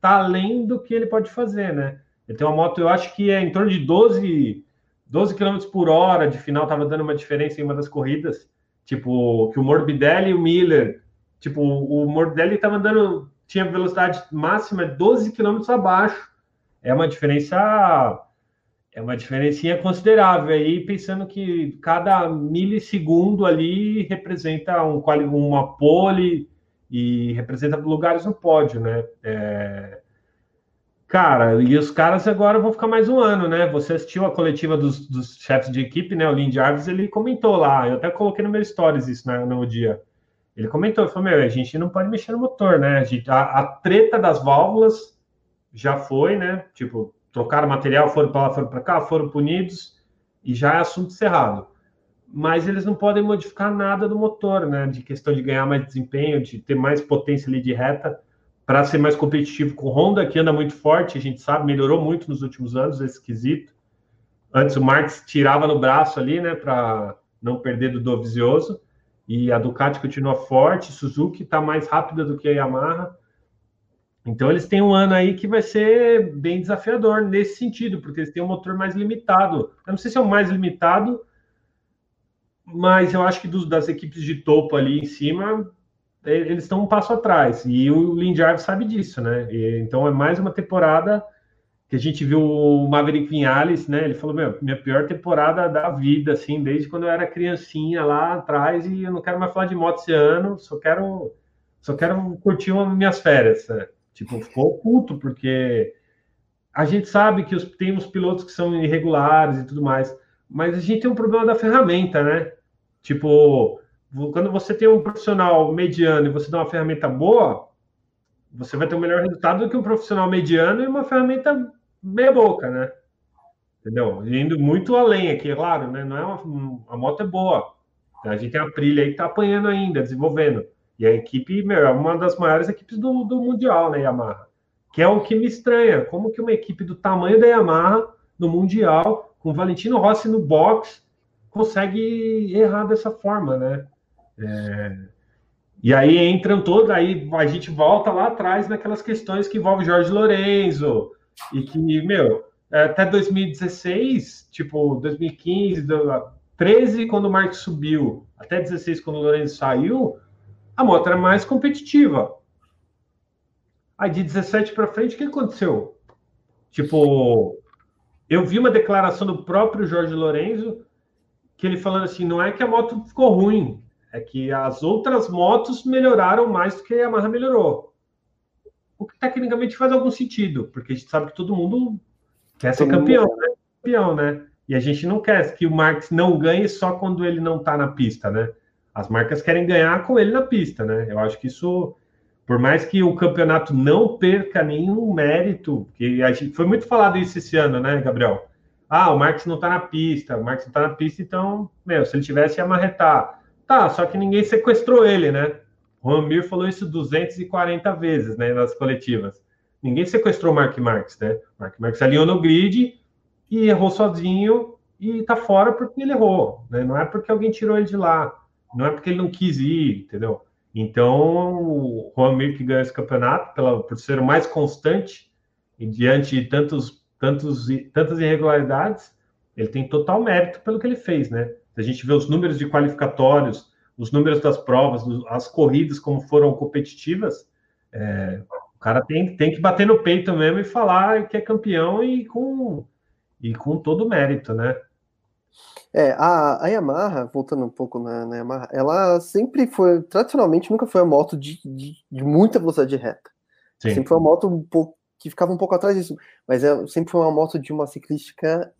tá além do que ele pode fazer, né? Ele tem uma moto, eu acho que é em torno de 12, 12 km por hora de final, tava dando uma diferença em uma das corridas. Tipo, que o Morbidelli e o Miller Tipo, o Mordelli estava andando, tinha velocidade máxima 12 km abaixo. É uma diferença, é uma diferencinha considerável aí, pensando que cada milissegundo ali representa um, uma pole e representa lugares no pódio, né? É... Cara, e os caras agora vão ficar mais um ano, né? Você assistiu a coletiva dos, dos chefes de equipe, né? O Lindy Jarvis, ele comentou lá, eu até coloquei no meu stories isso né, no dia ele comentou, falou, meu, a gente não pode mexer no motor, né? A, gente, a, a treta das válvulas já foi, né? Tipo, trocaram material, foram para lá, foram para cá, foram punidos e já é assunto encerrado. Mas eles não podem modificar nada do motor, né? De questão de ganhar mais desempenho, de ter mais potência ali de reta, para ser mais competitivo com o Honda, que anda muito forte, a gente sabe, melhorou muito nos últimos anos esse quesito. Antes o Marx tirava no braço ali, né, para não perder do Dovizioso e a Ducati continua forte, Suzuki está mais rápida do que a Yamaha. Então eles têm um ano aí que vai ser bem desafiador nesse sentido, porque eles têm um motor mais limitado. Eu não sei se é o mais limitado, mas eu acho que dos, das equipes de topo ali em cima, eles estão um passo atrás. E o Lindyard sabe disso, né? E, então é mais uma temporada que a gente viu o Maverick Vinales, né? Ele falou: Meu, minha pior temporada da vida, assim, desde quando eu era criancinha lá atrás, e eu não quero mais falar de moto esse ano, só quero, só quero curtir uma, minhas férias. Né? Tipo, ficou puto, porque a gente sabe que os, tem uns pilotos que são irregulares e tudo mais, mas a gente tem um problema da ferramenta, né? Tipo, quando você tem um profissional mediano e você dá uma ferramenta boa, você vai ter um melhor resultado do que um profissional mediano e uma ferramenta meia boca, né? Entendeu? Indo muito além aqui, claro, né? Não é uma, a moto é boa. A gente tem a Prilha aí que tá apanhando ainda, desenvolvendo. E a equipe, meu, é uma das maiores equipes do, do Mundial, né, Yamaha? Que é o que me estranha. Como que uma equipe do tamanho da Yamaha no Mundial, com Valentino Rossi no box, consegue errar dessa forma, né? É... E aí entram todos, aí a gente volta lá atrás naquelas questões que envolvem Jorge Lorenzo, e que, meu, até 2016, tipo, 2015, 13, quando o Mark subiu, até 16, quando o Lourenço saiu, a moto era mais competitiva. Aí de 17 para frente, o que aconteceu? Tipo, eu vi uma declaração do próprio Jorge Lorenzo que ele falando assim: não é que a moto ficou ruim, é que as outras motos melhoraram mais do que a Yamaha melhorou o que tecnicamente faz algum sentido, porque a gente sabe que todo mundo quer ser campeão, né? campeão, né? E a gente não quer que o Marx não ganhe só quando ele não está na pista, né? As marcas querem ganhar com ele na pista, né? Eu acho que isso, por mais que o campeonato não perca nenhum mérito, que a gente foi muito falado isso esse ano, né, Gabriel? Ah, o Marx não está na pista, o Marx não está na pista, então, meu, se ele tivesse ia marretar. Tá, só que ninguém sequestrou ele, né? O Ramir falou isso 240 vezes né, nas coletivas. Ninguém sequestrou o Mark Marques, né? Mark Marques alinhou no grid e errou sozinho e tá fora porque ele errou, né? Não é porque alguém tirou ele de lá, não é porque ele não quis ir, entendeu? Então, o Ramir que ganhou esse campeonato pela, por ser o mais constante e diante de tantos, tantos, tantas irregularidades, ele tem total mérito pelo que ele fez, né? A gente vê os números de qualificatórios, os números das provas, as corridas como foram competitivas, é, o cara tem, tem que bater no peito mesmo e falar que é campeão e com, e com todo o mérito, né? É, a, a Yamaha, voltando um pouco na, na, Yamaha, ela sempre foi, tradicionalmente, nunca foi uma moto de, de, de muita velocidade reta. Sim. Sempre foi uma moto um pouco, que ficava um pouco atrás disso, mas é, sempre foi uma moto de uma ciclística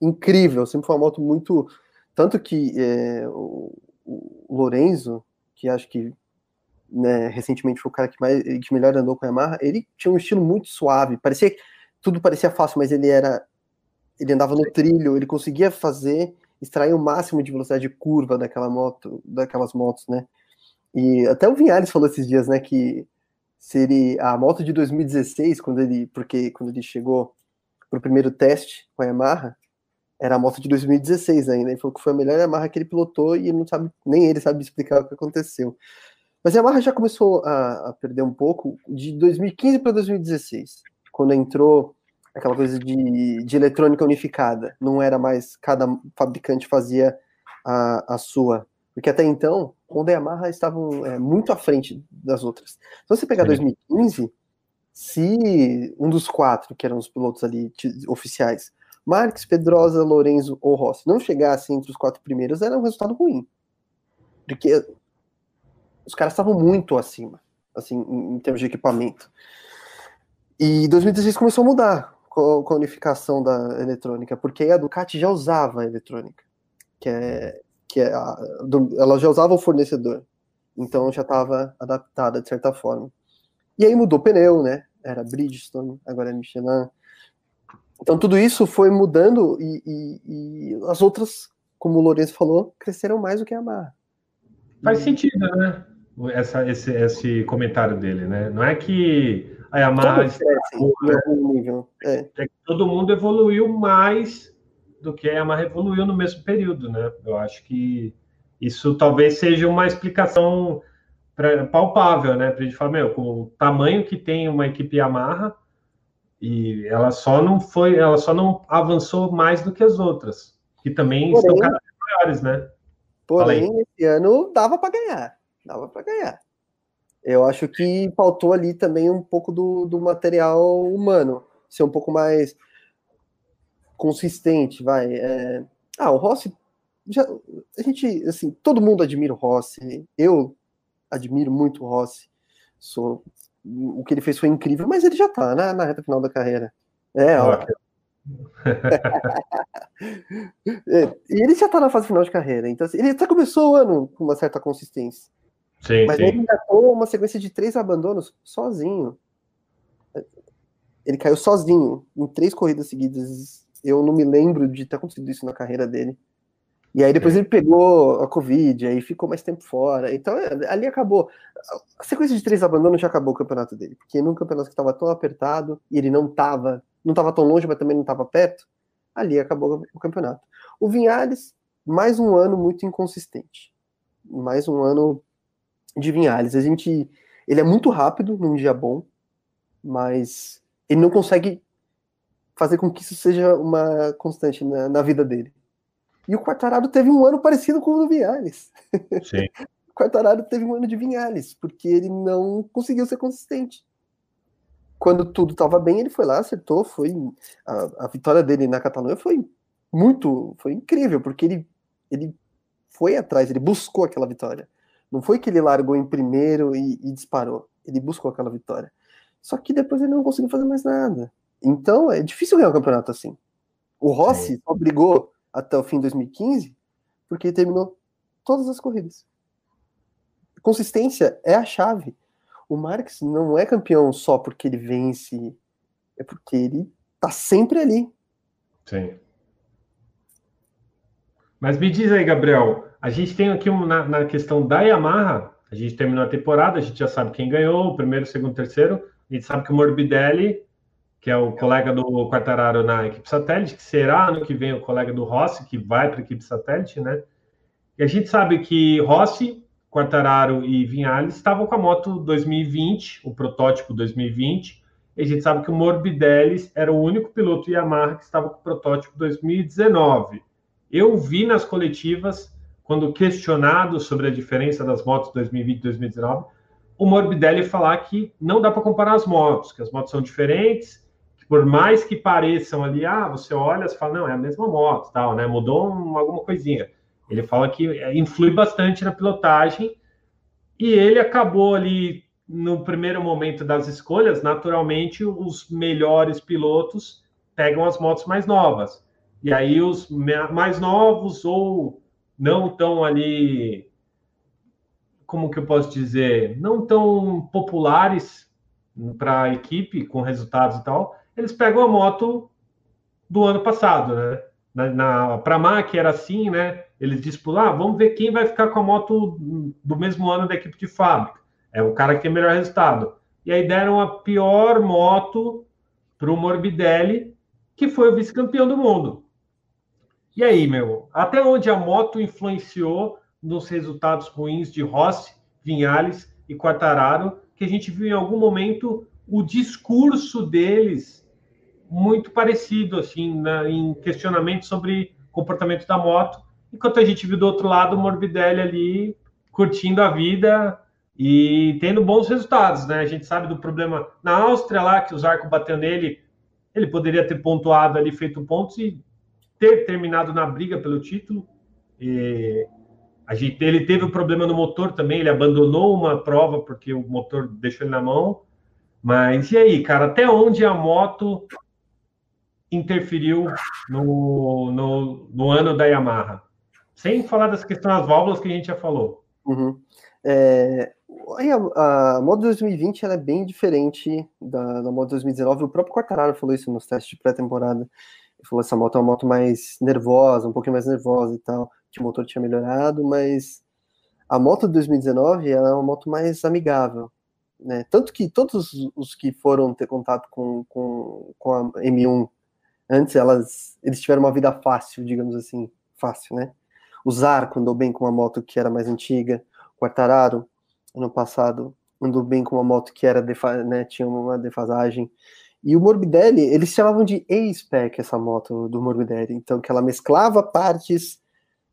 incrível, sempre foi uma moto muito. Tanto que é, o, o Lorenzo, que acho que né, recentemente foi o cara que, mais, que melhor andou com a Yamaha, ele tinha um estilo muito suave, parecia tudo parecia fácil, mas ele era ele andava no trilho, ele conseguia fazer extrair o máximo de velocidade de curva daquela moto, daquelas motos, né? E até o Vinhares falou esses dias, né, que se ele a moto de 2016, quando ele porque quando ele chegou para o primeiro teste com a Yamaha, era a moto de 2016 ainda. Ele falou que foi a melhor Yamaha que ele pilotou e ele não sabe, nem ele sabe explicar o que aconteceu. Mas a Yamaha já começou a, a perder um pouco de 2015 para 2016, quando entrou aquela coisa de, de eletrônica unificada. Não era mais cada fabricante fazia a, a sua. Porque até então, Honda e Yamaha estavam é, muito à frente das outras. Se você pegar Sim. 2015, se um dos quatro, que eram os pilotos ali oficiais, Marques, Pedrosa, Lorenzo ou Rossi, não chegasse entre os quatro primeiros, era um resultado ruim. Porque os caras estavam muito acima, assim, em, em termos de equipamento. E 2016 começou a mudar com, a unificação da eletrônica, porque a Ducati já usava a eletrônica, que é, que é a, do, ela já usava o fornecedor, então já estava adaptada de certa forma. E aí mudou o pneu, né? Era Bridgestone, agora é Michelin. Então tudo isso foi mudando e, e, e as outras, como o Lourenço falou, cresceram mais do que a Yamaha. Faz sentido, né? Essa, esse, esse comentário dele, né? Não é que a Yamaha nível. É. é que todo mundo evoluiu mais do que a Yamaha evoluiu no mesmo período, né? Eu acho que isso talvez seja uma explicação pra, palpável, né? Para a gente falar, meu, com o tamanho que tem uma equipe Yamaha e ela só não foi, ela só não avançou mais do que as outras, que também porém, estão cada vez maiores, né? Porém, esse ano dava para ganhar, dava para ganhar. Eu acho que faltou ali também um pouco do, do material humano, ser um pouco mais consistente, vai. É... Ah, o Rossi, já, a gente, assim, todo mundo admira o Rossi, eu admiro muito o Rossi, sou, o que ele fez foi incrível, mas ele já tá né, na reta final da carreira. É, ó. *laughs* *laughs* é, e ele já tá na fase final de carreira, então assim, ele até começou o ano com uma certa consistência. Sim, Mas sim. ele engatou uma sequência de três abandonos sozinho. Ele caiu sozinho em três corridas seguidas. Eu não me lembro de ter acontecido isso na carreira dele. E aí depois é. ele pegou a Covid, aí ficou mais tempo fora. Então ali acabou. A sequência de três abandonos já acabou o campeonato dele. Porque num campeonato que estava tão apertado e ele não estava não tava tão longe, mas também não estava perto, ali acabou o campeonato. O Vinhares, mais um ano muito inconsistente. Mais um ano de Vinhales. A gente, ele é muito rápido num dia bom, mas ele não consegue fazer com que isso seja uma constante na, na vida dele. E o Quartararo teve um ano parecido com o do Vinhales. Sim. *laughs* o Quartararo teve um ano de Vinhales, porque ele não conseguiu ser consistente. Quando tudo estava bem, ele foi lá, acertou, foi a, a, vitória dele na Catalunha foi muito, foi incrível, porque ele ele foi atrás, ele buscou aquela vitória. Não foi que ele largou em primeiro e, e disparou. Ele buscou aquela vitória. Só que depois ele não conseguiu fazer mais nada. Então é difícil ganhar um campeonato assim. O Rossi Sim. só brigou até o fim de 2015 porque ele terminou todas as corridas. Consistência é a chave. O Marx não é campeão só porque ele vence, é porque ele tá sempre ali. Sim. Mas me diz aí, Gabriel, a gente tem aqui na, na, questão da Yamaha, a gente terminou a temporada, a gente já sabe quem ganhou, o primeiro, o segundo, o terceiro. A gente sabe que o Morbidelli, que é o colega do Quartararo na equipe satélite, que será ano que vem o colega do Rossi, que vai para a equipe satélite, né? E a gente sabe que Rossi, Quartararo e Vinhales estavam com a moto 2020, o protótipo 2020, E a gente sabe que o Morbidelli era o único piloto Yamaha que estava com o protótipo 2019. Eu vi nas coletivas, quando questionado sobre a diferença das motos 2020 e 2019, o Morbidelli falar que não dá para comparar as motos, que as motos são diferentes, que por mais que pareçam ali, ah, você olha, você fala, não, é a mesma moto, tal, né? Mudou um, alguma coisinha. Ele fala que influi bastante na pilotagem e ele acabou ali no primeiro momento das escolhas, naturalmente os melhores pilotos pegam as motos mais novas. E aí os mais novos ou não tão ali como que eu posso dizer, não tão populares para a equipe com resultados e tal, eles pegam a moto do ano passado, né? Na, na para a MAC era assim, né? Eles disputam, ah, vamos ver quem vai ficar com a moto do mesmo ano da equipe de fábrica. É o cara que tem melhor resultado. E aí deram a pior moto para o Morbidelli, que foi o vice-campeão do mundo. E aí, meu, até onde a moto influenciou nos resultados ruins de Rossi, Vinhales e Quartararo, que a gente viu em algum momento o discurso deles muito parecido, assim, na, em questionamento sobre comportamento da moto, enquanto a gente viu do outro lado o Morbidelli ali curtindo a vida, e tendo bons resultados, né? A gente sabe do problema na Áustria lá, que o Zarco bateu nele, ele poderia ter pontuado ali, feito pontos e ter terminado na briga pelo título. E a gente, ele teve um problema no motor também, ele abandonou uma prova porque o motor deixou ele na mão. Mas e aí, cara, até onde a moto interferiu no, no, no ano da Yamaha? Sem falar das questões das válvulas que a gente já falou. Uhum. É, a, a moto 2020 ela é bem diferente da, da moto 2019. O próprio Quartararo falou isso nos testes de pré-temporada. Ele falou essa moto é uma moto mais nervosa, um pouquinho mais nervosa e tal, que o motor tinha melhorado, mas a moto 2019 ela é uma moto mais amigável. Né? Tanto que todos os que foram ter contato com, com, com a M1 antes, elas, eles tiveram uma vida fácil, digamos assim, fácil, né? O Zarco andou bem com uma moto que era mais antiga, o Quartararo ano passado andou bem com uma moto que era né, tinha uma defasagem. E o Morbidelli, eles chamavam de A-Spec essa moto do Morbidelli, então que ela mesclava partes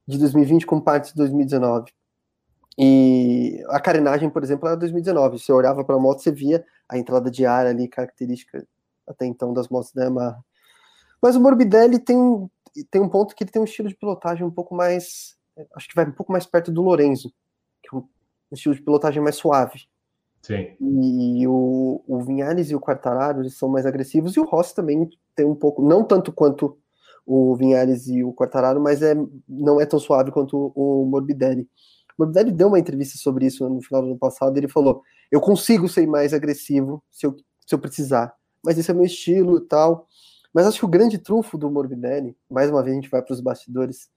de 2020 com partes de 2019. E a carenagem, por exemplo, era 2019. Você olhava para a moto, você via a entrada de ar ali, característica até então das motos da Yamaha. Mas o Morbidelli tem, tem um ponto que ele tem um estilo de pilotagem um pouco mais. Acho que vai um pouco mais perto do Lorenzo, que é um um estilo de pilotagem mais suave. Sim. E o, o Vinhares e o Quartararo eles são mais agressivos, e o Rossi também tem um pouco, não tanto quanto o Vinhares e o Quartararo, mas é, não é tão suave quanto o Morbidelli. O Morbidelli deu uma entrevista sobre isso no final do ano passado, e ele falou, eu consigo ser mais agressivo se eu, se eu precisar, mas esse é meu estilo e tal. Mas acho que o grande trunfo do Morbidelli, mais uma vez a gente vai para os bastidores,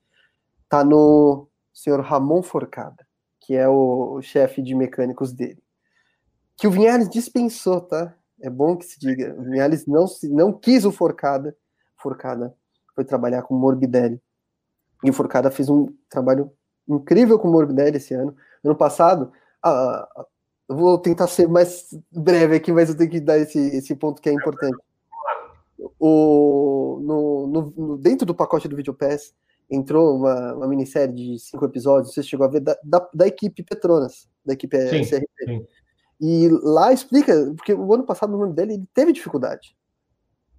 tá no senhor Ramon Forcada que é o, o chefe de mecânicos dele. Que o Vinhares dispensou, tá? É bom que se diga. O Vinhares não, não quis o Forcada. Forcada foi trabalhar com o Morbidelli. E o Forcada fez um trabalho incrível com o Morbidelli esse ano. Ano passado, ah, eu vou tentar ser mais breve aqui, mas eu tenho que dar esse, esse ponto que é importante. O, no, no, dentro do pacote do Videopass, entrou uma, uma minissérie de cinco episódios, você chegou a ver da, da, da equipe Petronas, da equipe sim, SRP. Sim. E lá explica, porque o ano passado, no nome dele, ele teve dificuldade.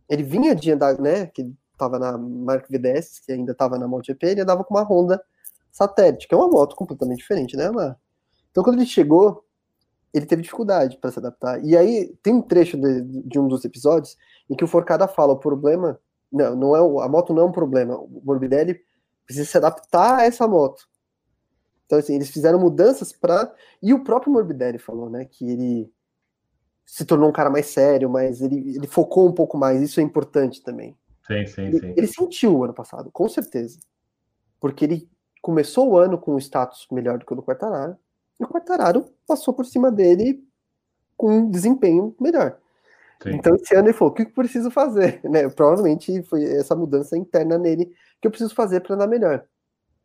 Ele vinha de andar, né, que estava na marca VDS, que ainda estava na MotoGP, ele andava com uma Honda Satélite, que é uma moto completamente diferente, né? Então, quando ele chegou, ele teve dificuldade para se adaptar. E aí, tem um trecho de, de, um dos episódios em que o Forcada fala, o problema, não, não é, a moto não é um problema, o Morbidelli precisa se adaptar a essa moto. Então, assim, eles fizeram mudanças para. E o próprio Morbidelli falou, né, que ele se tornou um cara mais sério, mas ele, ele focou um pouco mais. Isso é importante também. Sim, sim, ele, sim. Ele sentiu o ano passado, com certeza. Porque ele começou o ano com um status melhor do que o do Quartararo, e o Quartararo passou por cima dele com um desempenho melhor. Sim. Então, esse ano ele falou: o que eu preciso fazer? *laughs* Né? Provavelmente foi essa mudança interna nele que eu preciso fazer para andar melhor.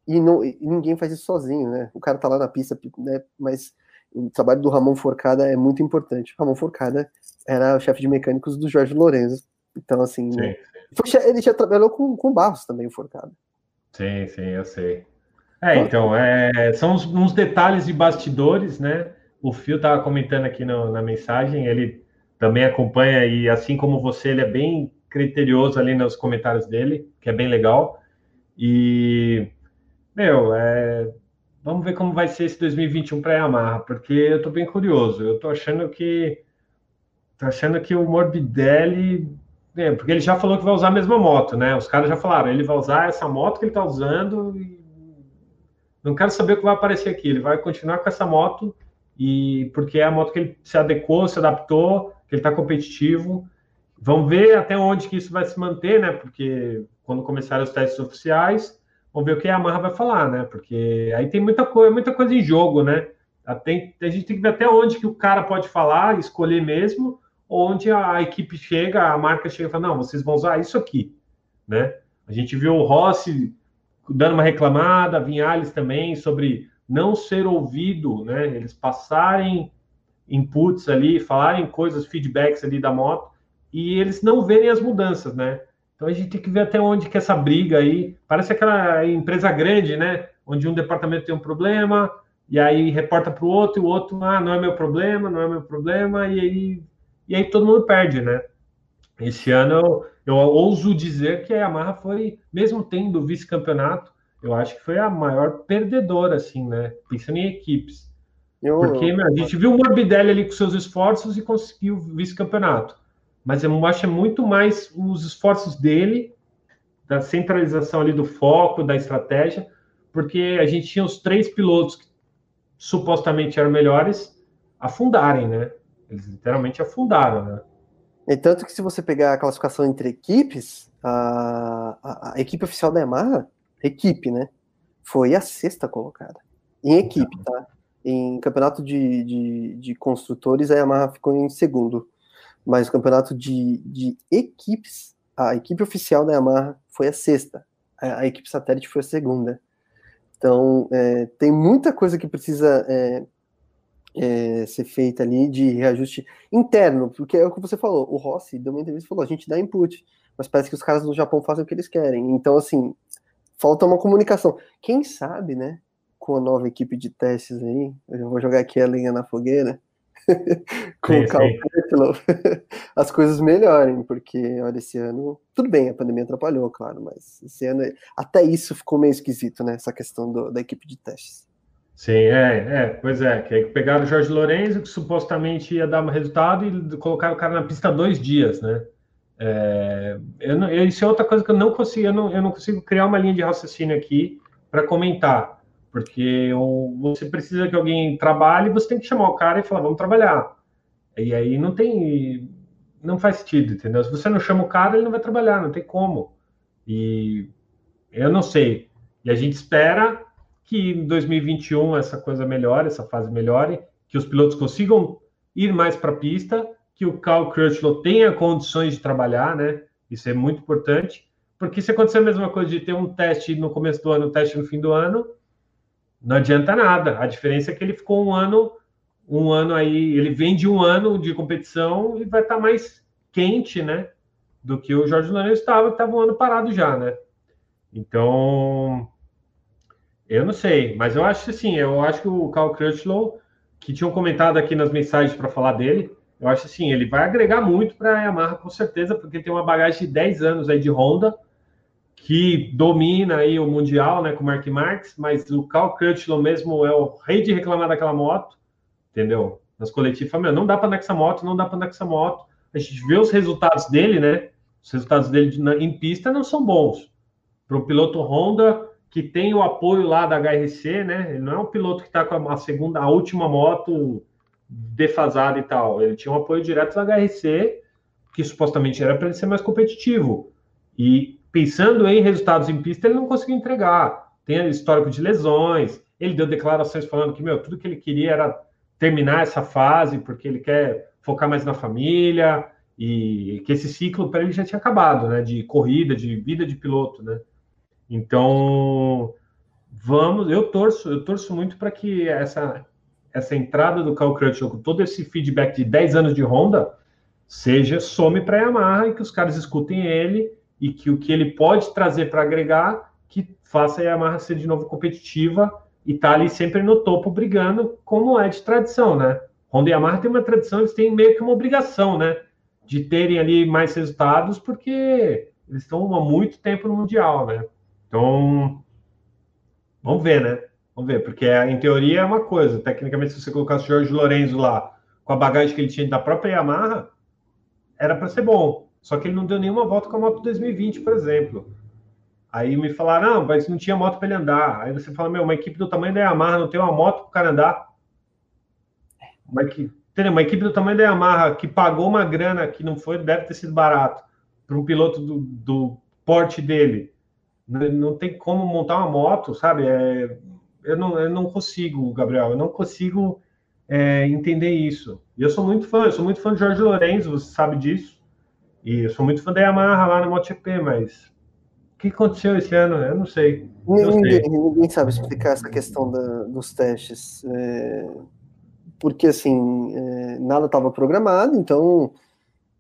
E, não, e ninguém faz isso sozinho, né? O cara tá lá na pista, né? Mas o trabalho do Ramon Forcada é muito importante. O Ramon Forcada era o chefe de mecânicos do Jorge Lourenço. Então, assim, sim, né? ele já trabalhou com, com Barros também, o Forcada. Sim, sim, eu sei. É, então, é, são uns, uns, detalhes de bastidores, né? O Fio estava comentando aqui no, na mensagem, ele também acompanha e, assim como você, ele é bem criterioso ali nos comentários dele, que é bem legal. E, meu, é, vamos ver como vai ser esse 2021 para a Yamaha, porque eu estou bem curioso. Eu estou achando que tô achando que o Morbidelli, é, porque ele já falou que vai usar a mesma moto, né? Os caras já falaram, ele vai usar essa moto que ele está usando e não quero saber o que vai aparecer aqui. Ele vai continuar com essa moto e porque é a moto que ele se adequou, se adaptou, que ele está competitivo. Vamos ver até onde que isso vai se manter, né? Porque quando começarem os testes oficiais, vamos ver o que a Yamaha vai falar, né? Porque aí tem muita coisa, muita coisa em jogo, né? Tem, a gente tem que ver até onde que o cara pode falar, escolher mesmo, onde a equipe chega, a marca chega e fala, não, vocês vão usar isso aqui, né? A gente viu o Rossi dando uma reclamada, Vinhales também, sobre não ser ouvido, né? Eles passarem inputs ali, falarem coisas, feedbacks ali da moto, e eles não verem as mudanças, né? Então a gente tem que ver até onde que essa briga aí. Parece aquela empresa grande, né? Onde um departamento tem um problema, e aí reporta para o outro, e o outro, ah, não é meu problema, não é meu problema, e aí, e aí todo mundo perde, né? Esse ano eu, eu ouso dizer que a Yamaha foi, mesmo tendo vice-campeonato, eu acho que foi a maior perdedora, assim, né? Pensando em equipes. Eu, Porque meu, a gente viu o Morbidelli ali com seus esforços e conseguiu vice-campeonato. Mas eu acho é muito mais os esforços dele, da centralização ali do foco, da estratégia, porque a gente tinha os três pilotos que supostamente eram melhores afundarem, né? Eles literalmente afundaram, né? E tanto que se você pegar a classificação entre equipes, a, a, a, equipe oficial da Yamaha, equipe, né? Foi a sexta colocada. Em equipe, tá? Em campeonato de, de, de construtores, a Yamaha ficou em segundo. Mas o campeonato de, de equipes, a equipe oficial da Yamaha foi a sexta. A, a equipe satélite foi a segunda. Então, é, tem muita coisa que precisa é, é, ser feita ali de reajuste interno, porque é o que você falou, o Rossi deu uma entrevista e falou, a gente dá input, mas parece que os caras do Japão fazem o que eles querem. Então, assim, falta uma comunicação. Quem sabe, né, com a nova equipe de testes aí, eu vou jogar aqui a linha na fogueira, *laughs* sim, o *laughs* as coisas melhorem, porque, olha, esse ano, tudo bem, a pandemia atrapalhou, claro, mas esse ano, até isso ficou meio esquisito, né, essa questão do, da equipe de testes. Sim, é, é, pois é, que pegaram o Jorge Lourenço, que supostamente ia dar um resultado, e colocaram o cara na pista dois dias, né? É, eu não, isso é outra coisa que eu não consigo, eu não, eu não consigo criar uma linha de raciocínio aqui para comentar, porque você precisa que alguém trabalhe, você tem que chamar o cara e falar, vamos trabalhar. E aí não tem, não faz sentido, entendeu? Se você não chama o cara, ele não vai trabalhar, não tem como. E eu não sei. E a gente espera que em 2021 essa coisa melhore, essa fase melhore, que os pilotos consigam ir mais para a pista, que o Carl Crutchlow tenha condições de trabalhar, né? Isso é muito importante, porque se acontecer a mesma coisa de ter um teste no começo do ano, um teste no fim do ano, não adianta nada. A diferença é que ele ficou um ano, um ano aí, ele vem de um ano de competição e vai estar tá mais quente, né? Do que o Jorge Lourenço estava, que estava um ano parado já, né? Então, eu não sei, mas eu acho assim, eu acho que o Carl Crutchlow, que tinham comentado aqui nas mensagens para falar dele, eu acho assim, ele vai agregar muito para a Yamaha com certeza, porque tem uma bagagem de 10 anos aí de Honda, que domina aí o Mundial, né, com o Mark Marques, mas o Carl Crutchlow mesmo é o rei de reclamar daquela moto, entendeu? Nas coletivas, meu, não dá para andar com essa moto, não dá para andar com essa moto. A gente vê os resultados dele, né? Os resultados dele em pista não são bons. Para o piloto Honda, que tem o apoio lá da HRC, né? Ele não é um piloto que está com a segunda, a última moto defasada e tal. Ele tinha um apoio direto da HRC, que supostamente era para ele ser mais competitivo. E pensando em resultados em pista, ele não conseguiu entregar. Tem histórico de lesões. Ele deu declarações falando que, meu, tudo que ele queria era terminar essa fase, porque ele quer focar mais na família e que esse ciclo para ele já tinha acabado, né? De corrida, de vida de piloto, né? Então, vamos, eu torço, eu torço muito para que essa essa entrada do Cal Crutchlow com todo esse feedback de 10 anos de Honda seja some para Yamaha e que os caras escutem ele e que o que ele pode trazer para agregar que faça a Yamaha ser de novo competitiva e tá ali sempre no topo brigando, como é de tradição, né? Honda e Yamaha tem uma tradição, eles têm meio que uma obrigação, né? De terem ali mais resultados, porque eles estão há muito tempo no Mundial, né? Então, vamos ver, né? Vamos ver, porque em teoria é uma coisa. Tecnicamente, se você colocasse o Jorge Lorenzo lá, com a bagagem que ele tinha da própria Yamaha, era para ser bom. Só que ele não deu nenhuma volta com a moto 2020, por exemplo. Aí me falaram, não, mas não tinha moto para ele andar. Aí você fala, meu, uma equipe do tamanho da Yamaha não tem uma moto para o cara andar. Uma equipe, uma equipe do tamanho da Yamaha que pagou uma grana que não foi, deve ter sido barato, para um piloto do, do porte dele. Não, não, tem como montar uma moto, sabe? É, eu, não, eu não consigo, Gabriel, eu não consigo é, entender isso. E eu sou muito fã, eu sou muito fã de Jorge Lourenço, você sabe disso. E eu sou muito fã da Yamaha lá no MotoGP, mas o que aconteceu esse ano? Eu não sei. Ninguém, ninguém sabe explicar essa questão da, dos testes. É, porque, assim, é, nada estava programado, então,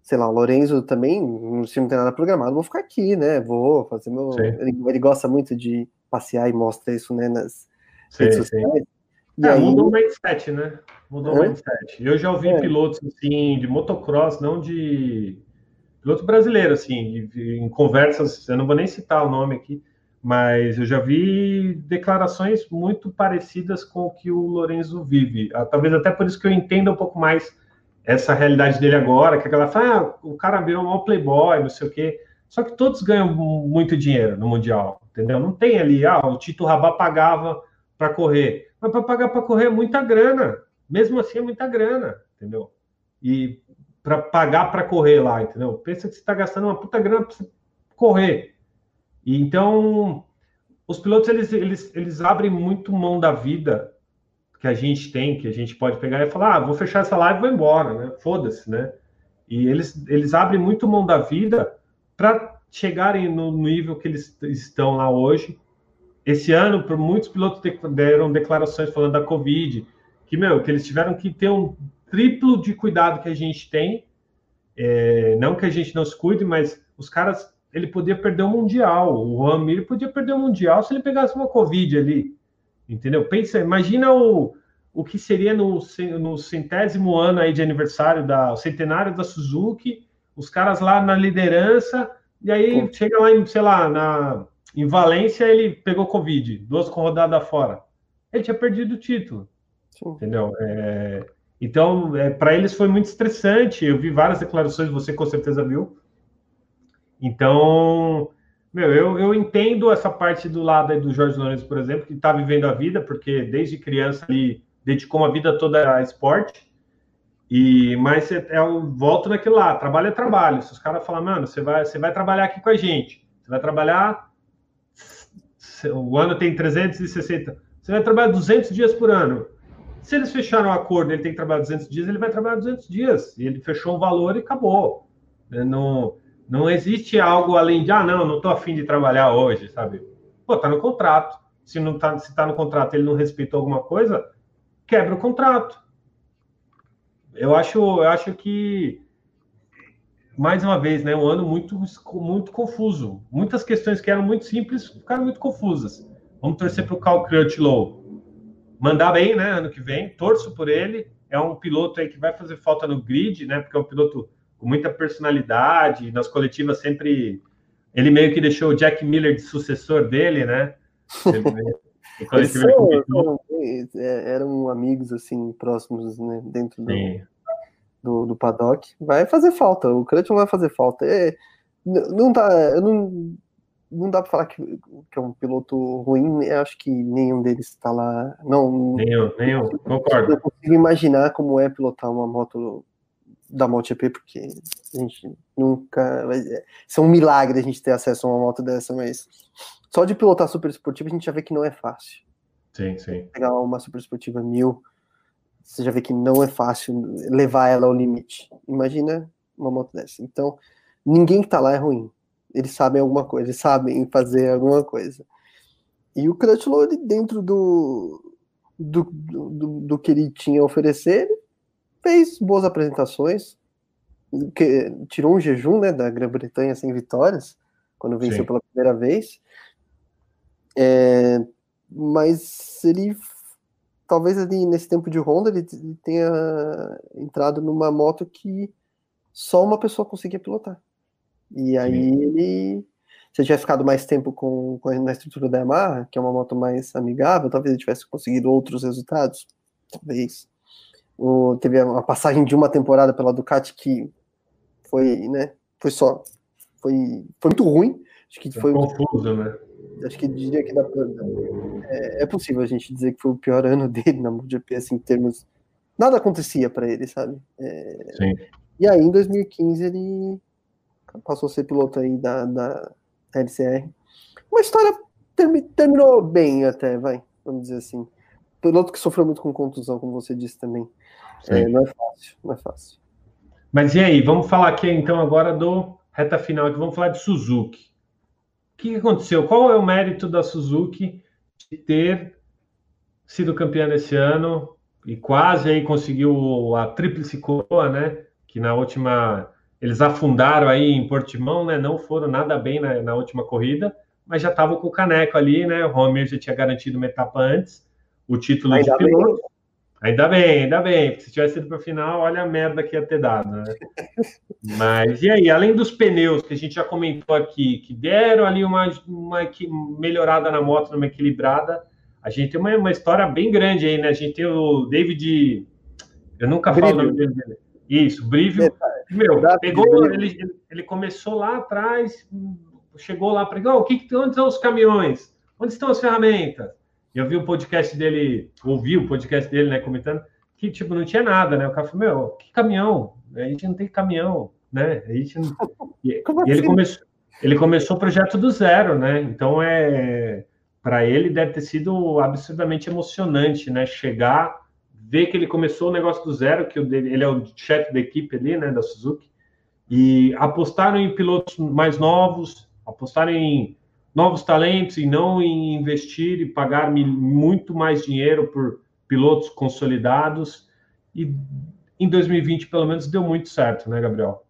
sei lá, o Lorenzo também, se não tem nada programado, vou ficar aqui, né? Vou fazer meu. Ele, ele, gosta muito de passear e mostra isso, né, nas sim, redes sociais. É, aí... Mudou o mindset, né? Mudou o mindset. Eu já ouvi é. pilotos, assim, de motocross, não de piloto brasileiro, assim, em conversas, eu não vou nem citar o nome aqui, mas eu já vi declarações muito parecidas com o que o Lorenzo vive. Ah, talvez até por isso que eu entenda um pouco mais essa realidade dele agora, que aquela fala, ah, o cara virou um playboy, não sei o quê. Só que todos ganham muito dinheiro no Mundial, entendeu? Não tem ali, ah, o Tito Rabá pagava para correr. Mas para pagar para correr é muita grana. Mesmo assim é muita grana, entendeu? E para pagar para correr lá, entendeu? Pensa que você está gastando uma puta grana para correr. E então, os pilotos eles, eles, eles abrem muito mão da vida que a gente tem, que a gente pode pegar e falar, ah, vou fechar essa live e vou embora, né? Foda-se, né? E eles, eles abrem muito mão da vida para chegarem no nível que eles estão lá hoje. Esse ano, por muitos pilotos deram declarações falando da Covid, que, meu, que eles tiveram que ter um triplo de cuidado que a gente tem. É, não que a gente não se cuide, mas os caras, ele podia perder o Mundial. O Ramir podia perder o Mundial se ele pegasse uma Covid ali. Entendeu? Pensa, imagina o, o que seria no, no centésimo ano aí de aniversário da centenário da Suzuki, os caras lá na liderança, e aí Pô. chega lá em, sei lá, na, em Valência, ele pegou Covid, duas rodadas fora. Ele tinha perdido o título. Sim. Entendeu? É, então, é, para eles foi muito estressante. Eu vi várias declarações, você com certeza viu. Então, meu, eu, eu entendo essa parte do lado do Jorge Lourenço, por exemplo, que está vivendo a vida, porque desde criança ele dedicou uma vida toda a esporte. E, mas é, eu volto naquilo lá, trabalho é trabalho. Se os caras falam, mano, você vai, você vai trabalhar aqui com a gente, você vai trabalhar. O ano tem 360, você vai trabalhar 200 dias por ano. Se eles fecharam o acordo, ele tem que trabalhar 200 dias, ele vai trabalhar 200 dias. E ele fechou o valor e acabou. É, não, não existe algo além de, ah, não, não estou afim de trabalhar hoje, sabe? Pô, tá no contrato. Se não tá, se tá no contrato ele não respeitou alguma coisa, quebra o contrato. Eu acho, eu acho que mais uma vez, né, um ano muito muito confuso. Muitas questões que eram muito simples ficaram muito confusas. Vamos torcer para o Cal Crutchlow mandar bem, né? Ano que vem, torço por ele. É um piloto aí que vai fazer falta no grid, né? Porque é um piloto com muita personalidade. Nas coletivas sempre ele meio que deixou o Jack Miller de sucessor dele, né? *laughs* Eles são, é, eram amigos assim próximos, né? Dentro do, do, do, paddock. Vai fazer falta. O Crutchlow vai fazer falta. É, não tá. Eu não não dá para falar que, que, é um piloto ruim, eu acho que nenhum deles está lá. Não, nenhum, nenhum, concordo. Eu consigo imaginar como é pilotar uma moto da MotoGP, porque a gente nunca. Isso é um milagre a gente ter acesso a uma moto dessa, mas só de pilotar super esportiva a gente já vê que não é fácil. Sim, sim. Pegar uma super esportiva mil, você já vê que não é fácil levar ela ao limite. Imagina uma moto dessa. Então, ninguém que tá lá é ruim eles sabem alguma coisa, eles sabem fazer alguma coisa. E o Crutchlow, ele, dentro do, do, do, do que ele tinha a oferecer, fez boas apresentações, que, tirou um jejum né, da Grã-Bretanha sem vitórias, quando venceu Sim. pela primeira vez. É, mas ele talvez ali nesse tempo de Honda ele tenha entrado numa moto que só uma pessoa conseguia pilotar. E aí Sim. ele se ele tivesse ficado mais tempo com, com na estrutura da Yamaha, que é uma moto mais amigável, talvez ele tivesse conseguido outros resultados. Talvez. O, teve uma passagem de uma temporada pela Ducati que foi, né? Foi só. Foi, foi muito ruim. Acho que foi. Confuso, né? Acho que diria que dá pra, é, é, possível a gente dizer que foi o pior *laughs* ano dele na MotoGP, assim, em termos. Nada acontecia para ele, sabe? É, Sim. E aí, em 2015, ele passou a ser piloto aí da, da, LCR. Uma história termi, terminou bem até, vai, vamos dizer assim. Piloto que sofreu muito com contusão, como você disse também. É, não é fácil, não é fácil. Mas e aí, vamos falar aqui então agora do reta final, vamos falar de Suzuki. O que aconteceu? Qual é o mérito da Suzuki de ter sido campeã nesse ano e quase aí conseguiu a tríplice coroa, né? Que na última eles afundaram aí em Portimão, né? Não foram nada bem na, na última corrida, mas já estavam com o caneco ali, né? O Romeo já tinha garantido uma etapa antes, o título ainda de piloto. Bem. Ainda bem, ainda bem, porque se tivesse ido para o final, olha a merda que ia ter dado, né? *laughs* Mas e aí, além dos pneus que a gente já comentou aqui, que deram ali uma, uma melhorada na moto, uma equilibrada, a gente tem uma, uma história bem grande aí, né? A gente tem o David. Eu nunca falo o nome dele. Isso, Brivio. Meu, pegou, ele, ele começou lá atrás, chegou lá para oh, o que, onde estão os caminhões? Onde estão as ferramentas? Eu vi o podcast dele, ouvi o podcast dele, né, comentando, que tipo, não tinha nada, né? O cara falou, meu, que caminhão? A gente não tem caminhão, né? A gente não... *laughs* E, e ele, assim? começou, ele começou o projeto do zero, né? Então é para ele deve ter sido absurdamente emocionante, né? Chegar ver que ele começou o negócio do zero, que ele é o chefe da equipe ali, né, da Suzuki, e apostaram em pilotos mais novos, apostaram em novos talentos e não em investir e pagar muito mais dinheiro por pilotos consolidados. E em 2020, pelo menos, deu muito certo, né, Gabriel?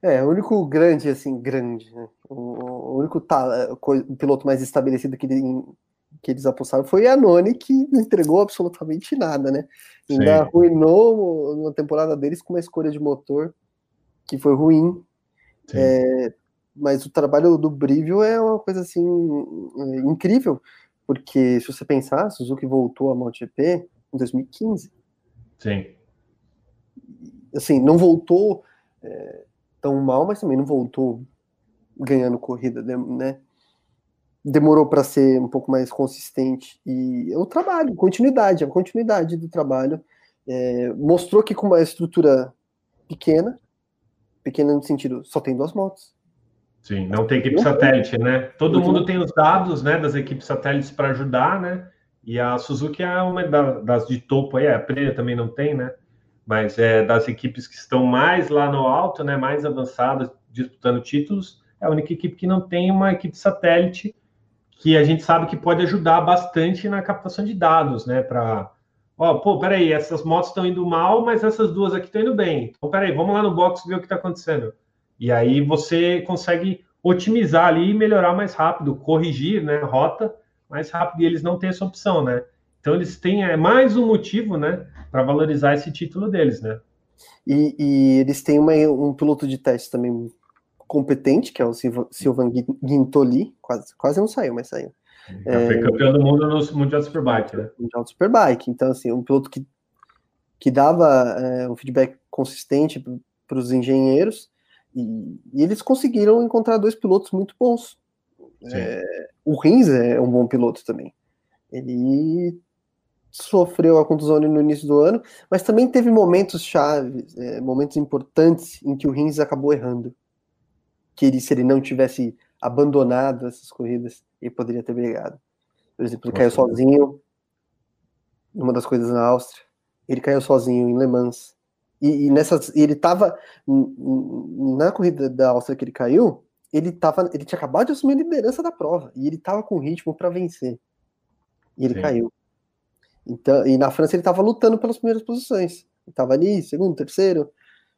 É, o único grande, assim, grande, né? O, único piloto mais estabelecido que que eles apostaram foi a Noni, que não entregou absolutamente nada, né? Ainda Sim. arruinou uma temporada deles com uma escolha de motor que foi ruim. É, mas o trabalho do Brivio é uma coisa assim incrível, porque se você pensar, Suzuki voltou a MotoGP em 2015. Sim. Assim, não voltou é, tão mal, mas também não voltou ganhando corrida, né? Demorou para ser um pouco mais consistente. E o trabalho, continuidade, a continuidade do trabalho. É, mostrou que com uma estrutura pequena, pequena no sentido, só tem duas motos. Sim, não tem equipe satélite, né? Todo mundo tem os dados, né, das equipes satélites para ajudar, né? E a Suzuki é uma das de topo aí, a Aprilia também não tem, né? Mas é das equipes que estão mais lá no alto, né, mais avançadas, disputando títulos, é a única equipe que não tem uma equipe satélite que a gente sabe que pode ajudar bastante na captação de dados, né? Para, ó, pô, peraí, essas motos estão indo mal, mas essas duas aqui estão indo bem. Então, peraí, vamos lá no box ver o que está acontecendo. E aí você consegue otimizar ali e melhorar mais rápido, corrigir, né, rota mais rápido. E eles não têm essa opção, né? Então eles têm é, mais um motivo, né, para valorizar esse título deles, né? E, e eles têm uma, um piloto de teste também competente, que é o Silvan Guintoli, quase, quase não saiu, mas saiu. É, foi campeão do mundo no Mundial Superbike, né? Mundial Superbike. Então, assim, um piloto que, que dava é, um feedback consistente para os engenheiros, e, e, eles conseguiram encontrar dois pilotos muito bons. É, o Rins é um bom piloto também. Ele sofreu a contusão no início do ano, mas também teve momentos chaves, é, momentos importantes em que o Rins acabou errando que ele, se ele não tivesse abandonado essas corridas, ele poderia ter brigado. Por exemplo, ele caiu sozinho numa das coisas na Áustria, ele caiu sozinho em Le Mans. E, e nessas, ele estava na corrida da Áustria que ele caiu, ele tava, ele tinha acabado de assumir a liderança da prova e ele estava com ritmo para vencer. E ele Sim. caiu. Então, e na França ele estava lutando pelas primeiras posições. Ele estava ali, segundo, terceiro,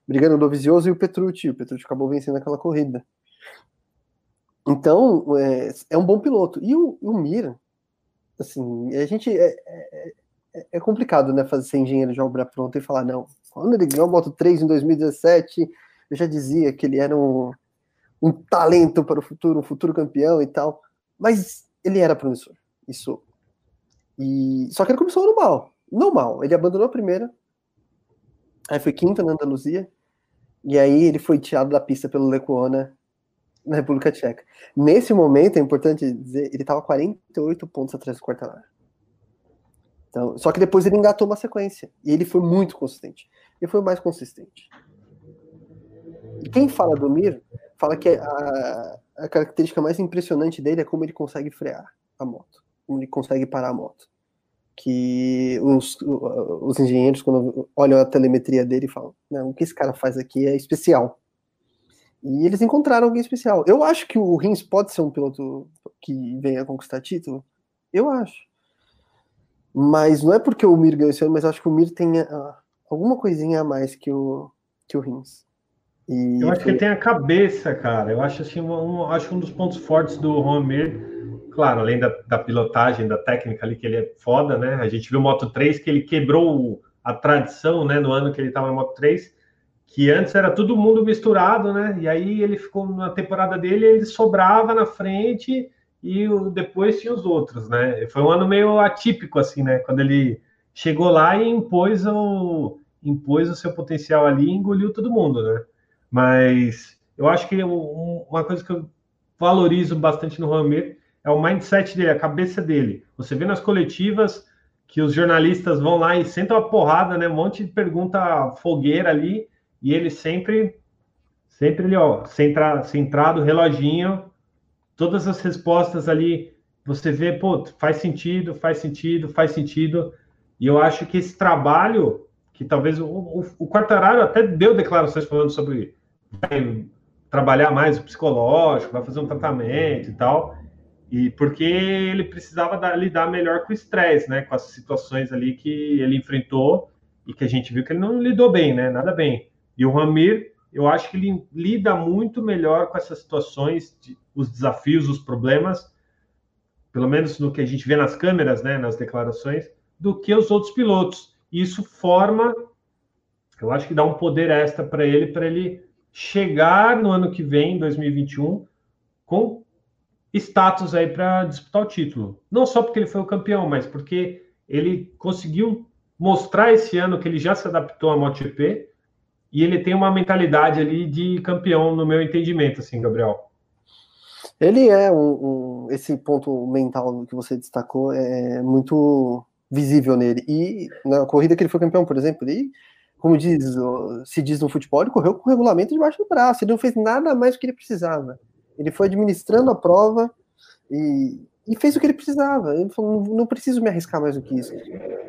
brigando o Dovizioso e o Petrucci. O Petrucci acabou vencendo aquela corrida. Então, é, é um bom piloto. E o, o Mir, assim, a gente. É, é, é, complicado, né, fazer ser engenheiro de obra pronta e falar, não. Quando ele ganhou o Moto 3 em 2017, eu já dizia que ele era um, um talento para o futuro, um futuro campeão e tal. Mas ele era promissor. Isso. E, só que ele começou no mal. Não mal. Ele abandonou a primeira. Aí foi quinta na Andaluzia. E aí ele foi tirado da pista pelo Lecuona na República Tcheca. Nesse momento, é importante dizer, ele estava 48 pontos atrás do Quartararo. Então, só que depois ele engatou uma sequência. E ele foi muito consistente. Ele foi mais consistente. E quem fala do Mir, fala que a, a característica mais impressionante dele é como ele consegue frear a moto. Como ele consegue parar a moto. Que os, os engenheiros, quando olham a telemetria dele, falam: Não, o que esse cara faz aqui é especial e eles encontraram alguém especial. Eu acho que o Rins pode ser um piloto que venha conquistar título. Eu acho. Mas não é porque o Mir ganhou esse ano, mas acho que o Mir tem uh, alguma coisinha a mais que o, que o Rins. E eu acho foi... que ele tem a cabeça, cara. Eu acho assim, um, um, acho um dos pontos fortes do Ron Mir, claro, além da, da, pilotagem, da técnica ali, que ele é foda, né? A gente viu Moto 3 que ele quebrou a tradição, né? No ano que ele estava no Moto 3 que antes era todo mundo misturado, né? E aí ele ficou na temporada dele, ele sobrava na frente e depois tinha os outros, né? Foi um ano meio atípico assim, né? Quando ele chegou lá e impôs o impôs o seu potencial ali e engoliu todo mundo, né? Mas eu acho que uma coisa que eu valorizo bastante no Ramir é o mindset dele, a cabeça dele. Você vê nas coletivas que os jornalistas vão lá e sentam a porrada, né? Um monte de pergunta fogueira ali e ele sempre, sempre ali, ó, centra, centrado, reloginho, todas as respostas ali, você vê, pô, faz sentido, faz sentido, faz sentido. E eu acho que esse trabalho, que talvez o, o, o Quartararo até deu declarações falando sobre vai trabalhar mais o psicológico, vai fazer um tratamento e tal, e porque ele precisava dar, lidar melhor com o estresse, né, com as situações ali que ele enfrentou e que a gente viu que ele não lidou bem, né, nada bem. E o Ramir, eu acho que ele lida muito melhor com essas situações, de, os desafios, os problemas, pelo menos no que a gente vê nas câmeras, né, nas declarações, do que os outros pilotos. Isso forma, eu acho que dá um poder extra para ele, para ele chegar no ano que vem, 2021, com status aí para disputar o título. Não só porque ele foi o campeão, mas porque ele conseguiu mostrar esse ano que ele já se adaptou à MotoGP e ele tem uma mentalidade ali de campeão, no meu entendimento, assim, Gabriel. Ele é um, um, esse ponto mental que você destacou é muito visível nele. E na corrida que ele foi campeão, por exemplo, ele, como diz, se diz no futebol, ele correu com o regulamento debaixo do braço. Ele não fez nada mais do que ele precisava. Ele foi administrando a prova e, e fez o que ele precisava. Ele falou: não, não preciso me arriscar mais do que isso.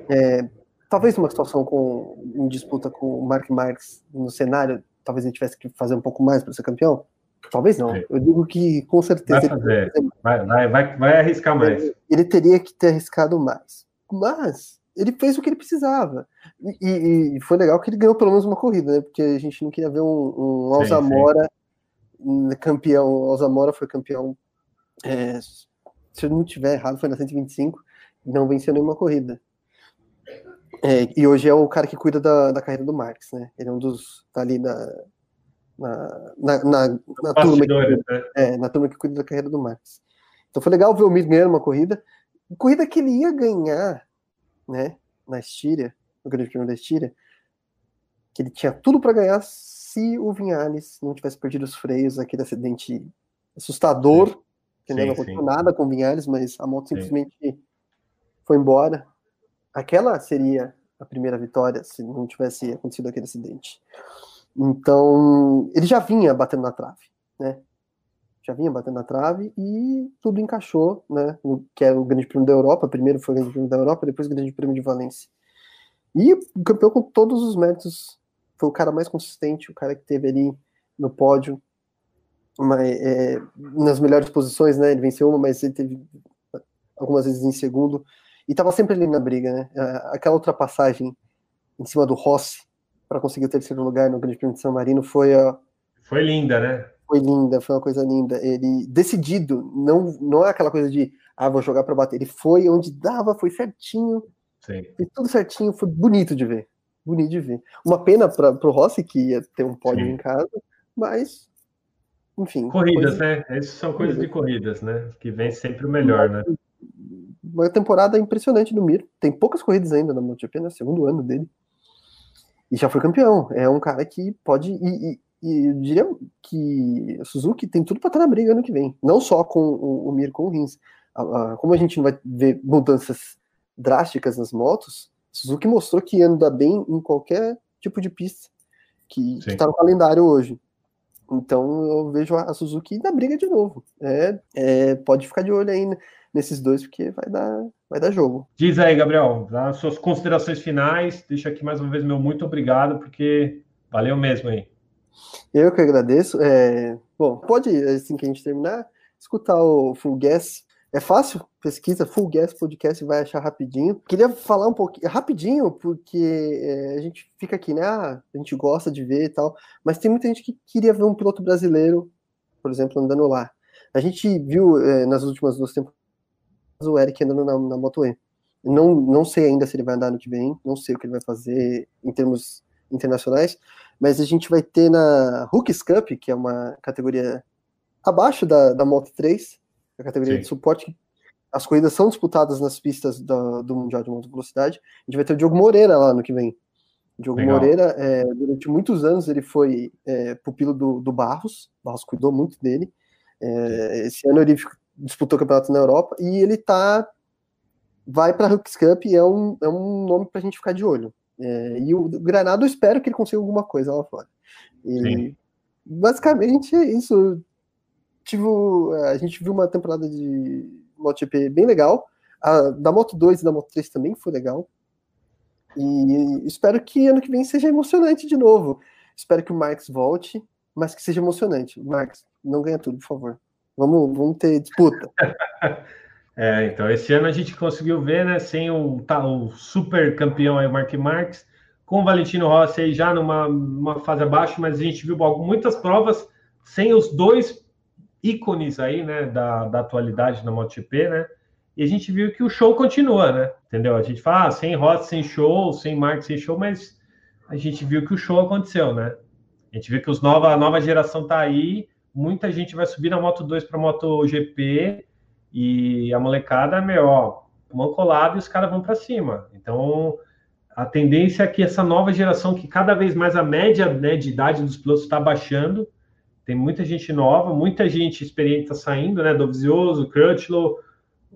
É, talvez uma situação com em disputa com o Mark Marques no cenário, talvez ele tivesse que fazer um pouco mais para ser campeão. Talvez não. Eu digo que com certeza. Vai, fazer. Vai, vai, vai, vai, arriscar mais. Ele, ele, teria que ter arriscado mais. Mas ele fez o que ele precisava. E, e, foi legal que ele ganhou pelo menos uma corrida, né? Porque a gente não queria ver um, um Alzamora. Campeão. O Alzamora foi campeão. É, se eu não tiver errado, foi na 125. Não venceu nenhuma corrida. É, e hoje é o cara que cuida da, da carreira do Marx, né? Ele é um dos. tá ali na. Na, na, na, na turma, que, né? é, na turma que cuida da carreira do Marx. Então foi legal ver o Mir ganhando uma corrida. Corrida que ele ia ganhar, né? Na Estíria, no Grande Prêmio da Estíria, que ele tinha tudo para ganhar se o Vinhales não tivesse perdido os freios, aquele acidente assustador, sim. que sim, não aconteceu nada com o Vinhales, mas a moto sim. simplesmente foi embora aquela seria a primeira vitória se não tivesse acontecido aquele acidente. Então, ele já vinha batendo na trave, né? Já vinha batendo na trave e tudo encaixou, né? Que era o Grande Prêmio da Europa. Primeiro foi o Grande Prêmio da Europa, depois o Grande Prêmio de Valência. E o campeão com todos os méritos foi o cara mais consistente, o cara que teve ali no pódio, uma, é, nas melhores posições, né? Ele venceu uma, mas ele teve algumas vezes em segundo. e estava sempre ali na briga, né? Aquela ultrapassagem em cima do Rossi para conseguir o terceiro lugar no Grande Prêmio de San Marino foi a foi linda, né? Foi linda, foi uma coisa linda. Ele decidido, não não é aquela coisa de ah, vou jogar para bater. Ele foi onde dava, foi certinho. Sim. Fez tudo certinho, foi bonito de ver. Bonito de ver. Uma pena para o Rossi que ia ter um pódio Sim. em casa, mas enfim. Corridas, né? Essas são coisas de corridas, né? Que vem sempre o melhor, né? Uma temporada impressionante do Mir. Tem poucas corridas ainda na MotoGP, né? Segundo ano dele. E já foi campeão. É um cara que pode. E, e, e eu diria que a Suzuki tem tudo para estar na briga ano que vem. Não só com o, o Mir, com o Rins. Como a gente não vai ver mudanças drásticas nas motos, Suzuki mostrou que anda bem em qualquer tipo de pista que está no calendário hoje. Então eu vejo a Suzuki na briga de novo. É, é, pode ficar de olho aí nesses dois, porque vai dar, vai dar jogo. Diz aí, Gabriel, as suas considerações finais. Deixa aqui mais uma vez meu muito obrigado, porque valeu mesmo aí. Eu que agradeço. É, bom, pode, assim que a gente terminar, escutar o Full Gas é fácil, pesquisa Full Gas Podcast vai achar rapidinho. Queria falar um pouquinho, rapidinho, porque é, a gente fica aqui, né? Ah, a gente gosta de ver e tal, mas tem muita gente que queria ver um piloto brasileiro, por exemplo, andando lá. A gente viu é, nas últimas duas temporadas o Eric andando na, na Moto E. Não, não sei ainda se ele vai andar no que vem, não sei o que ele vai fazer em termos internacionais, mas a gente vai ter na Hooks Cup, que é uma categoria abaixo da, da Moto 3, a categoria Sim. de suporte. As corridas são disputadas nas pistas do, do Mundial de Moto Velocidade. A gente vai ter o Diogo Moreira lá no que vem. O Diogo Legal. Moreira, é, durante muitos anos, ele foi é, pupilo do, do Barros. Barros cuidou muito dele. É, esse ano ele disputou o campeonato na Europa e ele tá vai para a Hooks Cup e é um, é um nome para a gente ficar de olho. É, e o Granado eu espero que ele consiga alguma coisa lá fora. E, basicamente é isso tive, a gente viu uma temporada de MotoGP bem legal. A, da Moto 2 e da Moto 3 também foi legal. E espero que ano que vem seja emocionante de novo. Espero que o Marx volte, mas que seja emocionante. Marx, não ganha tudo, por favor. Vamos, vamos ter disputa. *laughs* é, então, esse ano a gente conseguiu ver, né, sem o, tá, o super campeão aí, o Mark Marques, com o Valentino Rossi aí já numa, numa fase abaixo, mas a gente viu muitas provas sem os dois ícones aí, né, da, da atualidade na MotoGP, né? E a gente viu que o show continua, né? Entendeu? A gente fala, ah, sem Rossi, sem show, sem Marques, sem show, mas a gente viu que o show aconteceu, né? A gente viu que os nova, a nova geração tá aí, muita gente vai subir na Moto 2 para MotoGP e a molecada, meu, ó, mão colada e os caras vão para cima. Então, a tendência é que essa nova geração, que cada vez mais a média né, de idade dos pilotos está baixando, tem muita gente nova, muita gente experiente está saindo, né? Dovizioso, Crutchlow,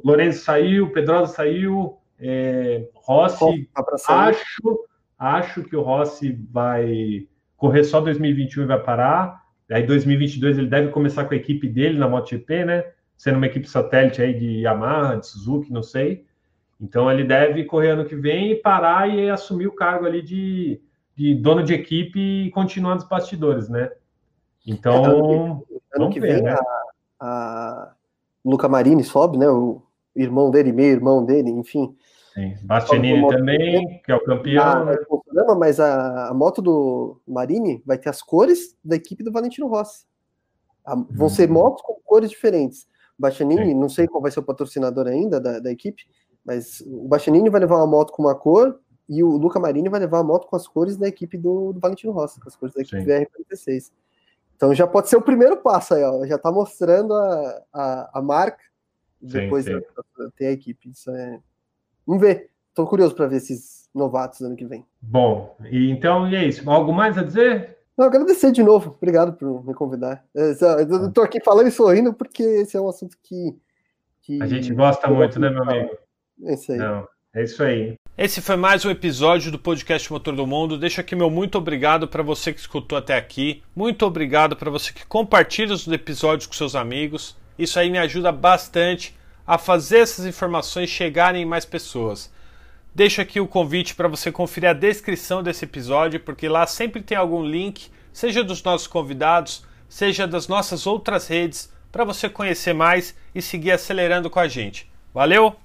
Lourenço saiu, Pedrosa saiu, é, Rossi. Tá acho, acho que o Rossi vai correr só 2021 e vai parar. Aí 2022 ele deve começar com a equipe dele na MotoGP, né? Sendo uma equipe satélite aí de Yamaha, de Suzuki, não sei. Então ele deve correr ano que vem e parar e assumir o cargo ali de, de dono de equipe e continuar nos bastidores, né? Então, é, ano que, ver, vem né? a, a Luca Marini sobe, né? O irmão dele, meio irmão dele, enfim. Sim. Bastianini também, que é o campeão. Ah, problema, mas a, a, moto do Marini vai ter as cores da equipe do Valentino Rossi. A, vão ser uhum. motos com cores diferentes. Bastianini, Sim. não sei qual vai ser o patrocinador ainda da, da equipe, mas o Bastianini vai levar uma moto com uma cor e o Luca Marini vai levar a moto com as cores da equipe do, do Valentino Rossi, com as cores da equipe VR46. Então já pode ser o primeiro passo aí, ó. Já está mostrando a, a, a, marca. Depois sim, sim. ter a equipe. Isso é. Vamos ver. Estou curioso para ver esses novatos ano que vem. Bom, e então e é isso. Algo mais a dizer? Não, agradecer de novo. Obrigado por me convidar. Eu estou aqui falando e sorrindo porque esse é um assunto que. que a gente gosta muito, né, meu amigo? É isso aí. Não, é isso aí. Esse foi mais um episódio do podcast Motor do Mundo. Deixo aqui meu muito obrigado para você que escutou até aqui. Muito obrigado para você que compartilha os episódios com seus amigos. Isso aí me ajuda bastante a fazer essas informações chegarem em mais pessoas. Deixo aqui o convite para você conferir a descrição desse episódio, porque lá sempre tem algum link, seja dos nossos convidados, seja das nossas outras redes, para você conhecer mais e seguir acelerando com a gente. Valeu!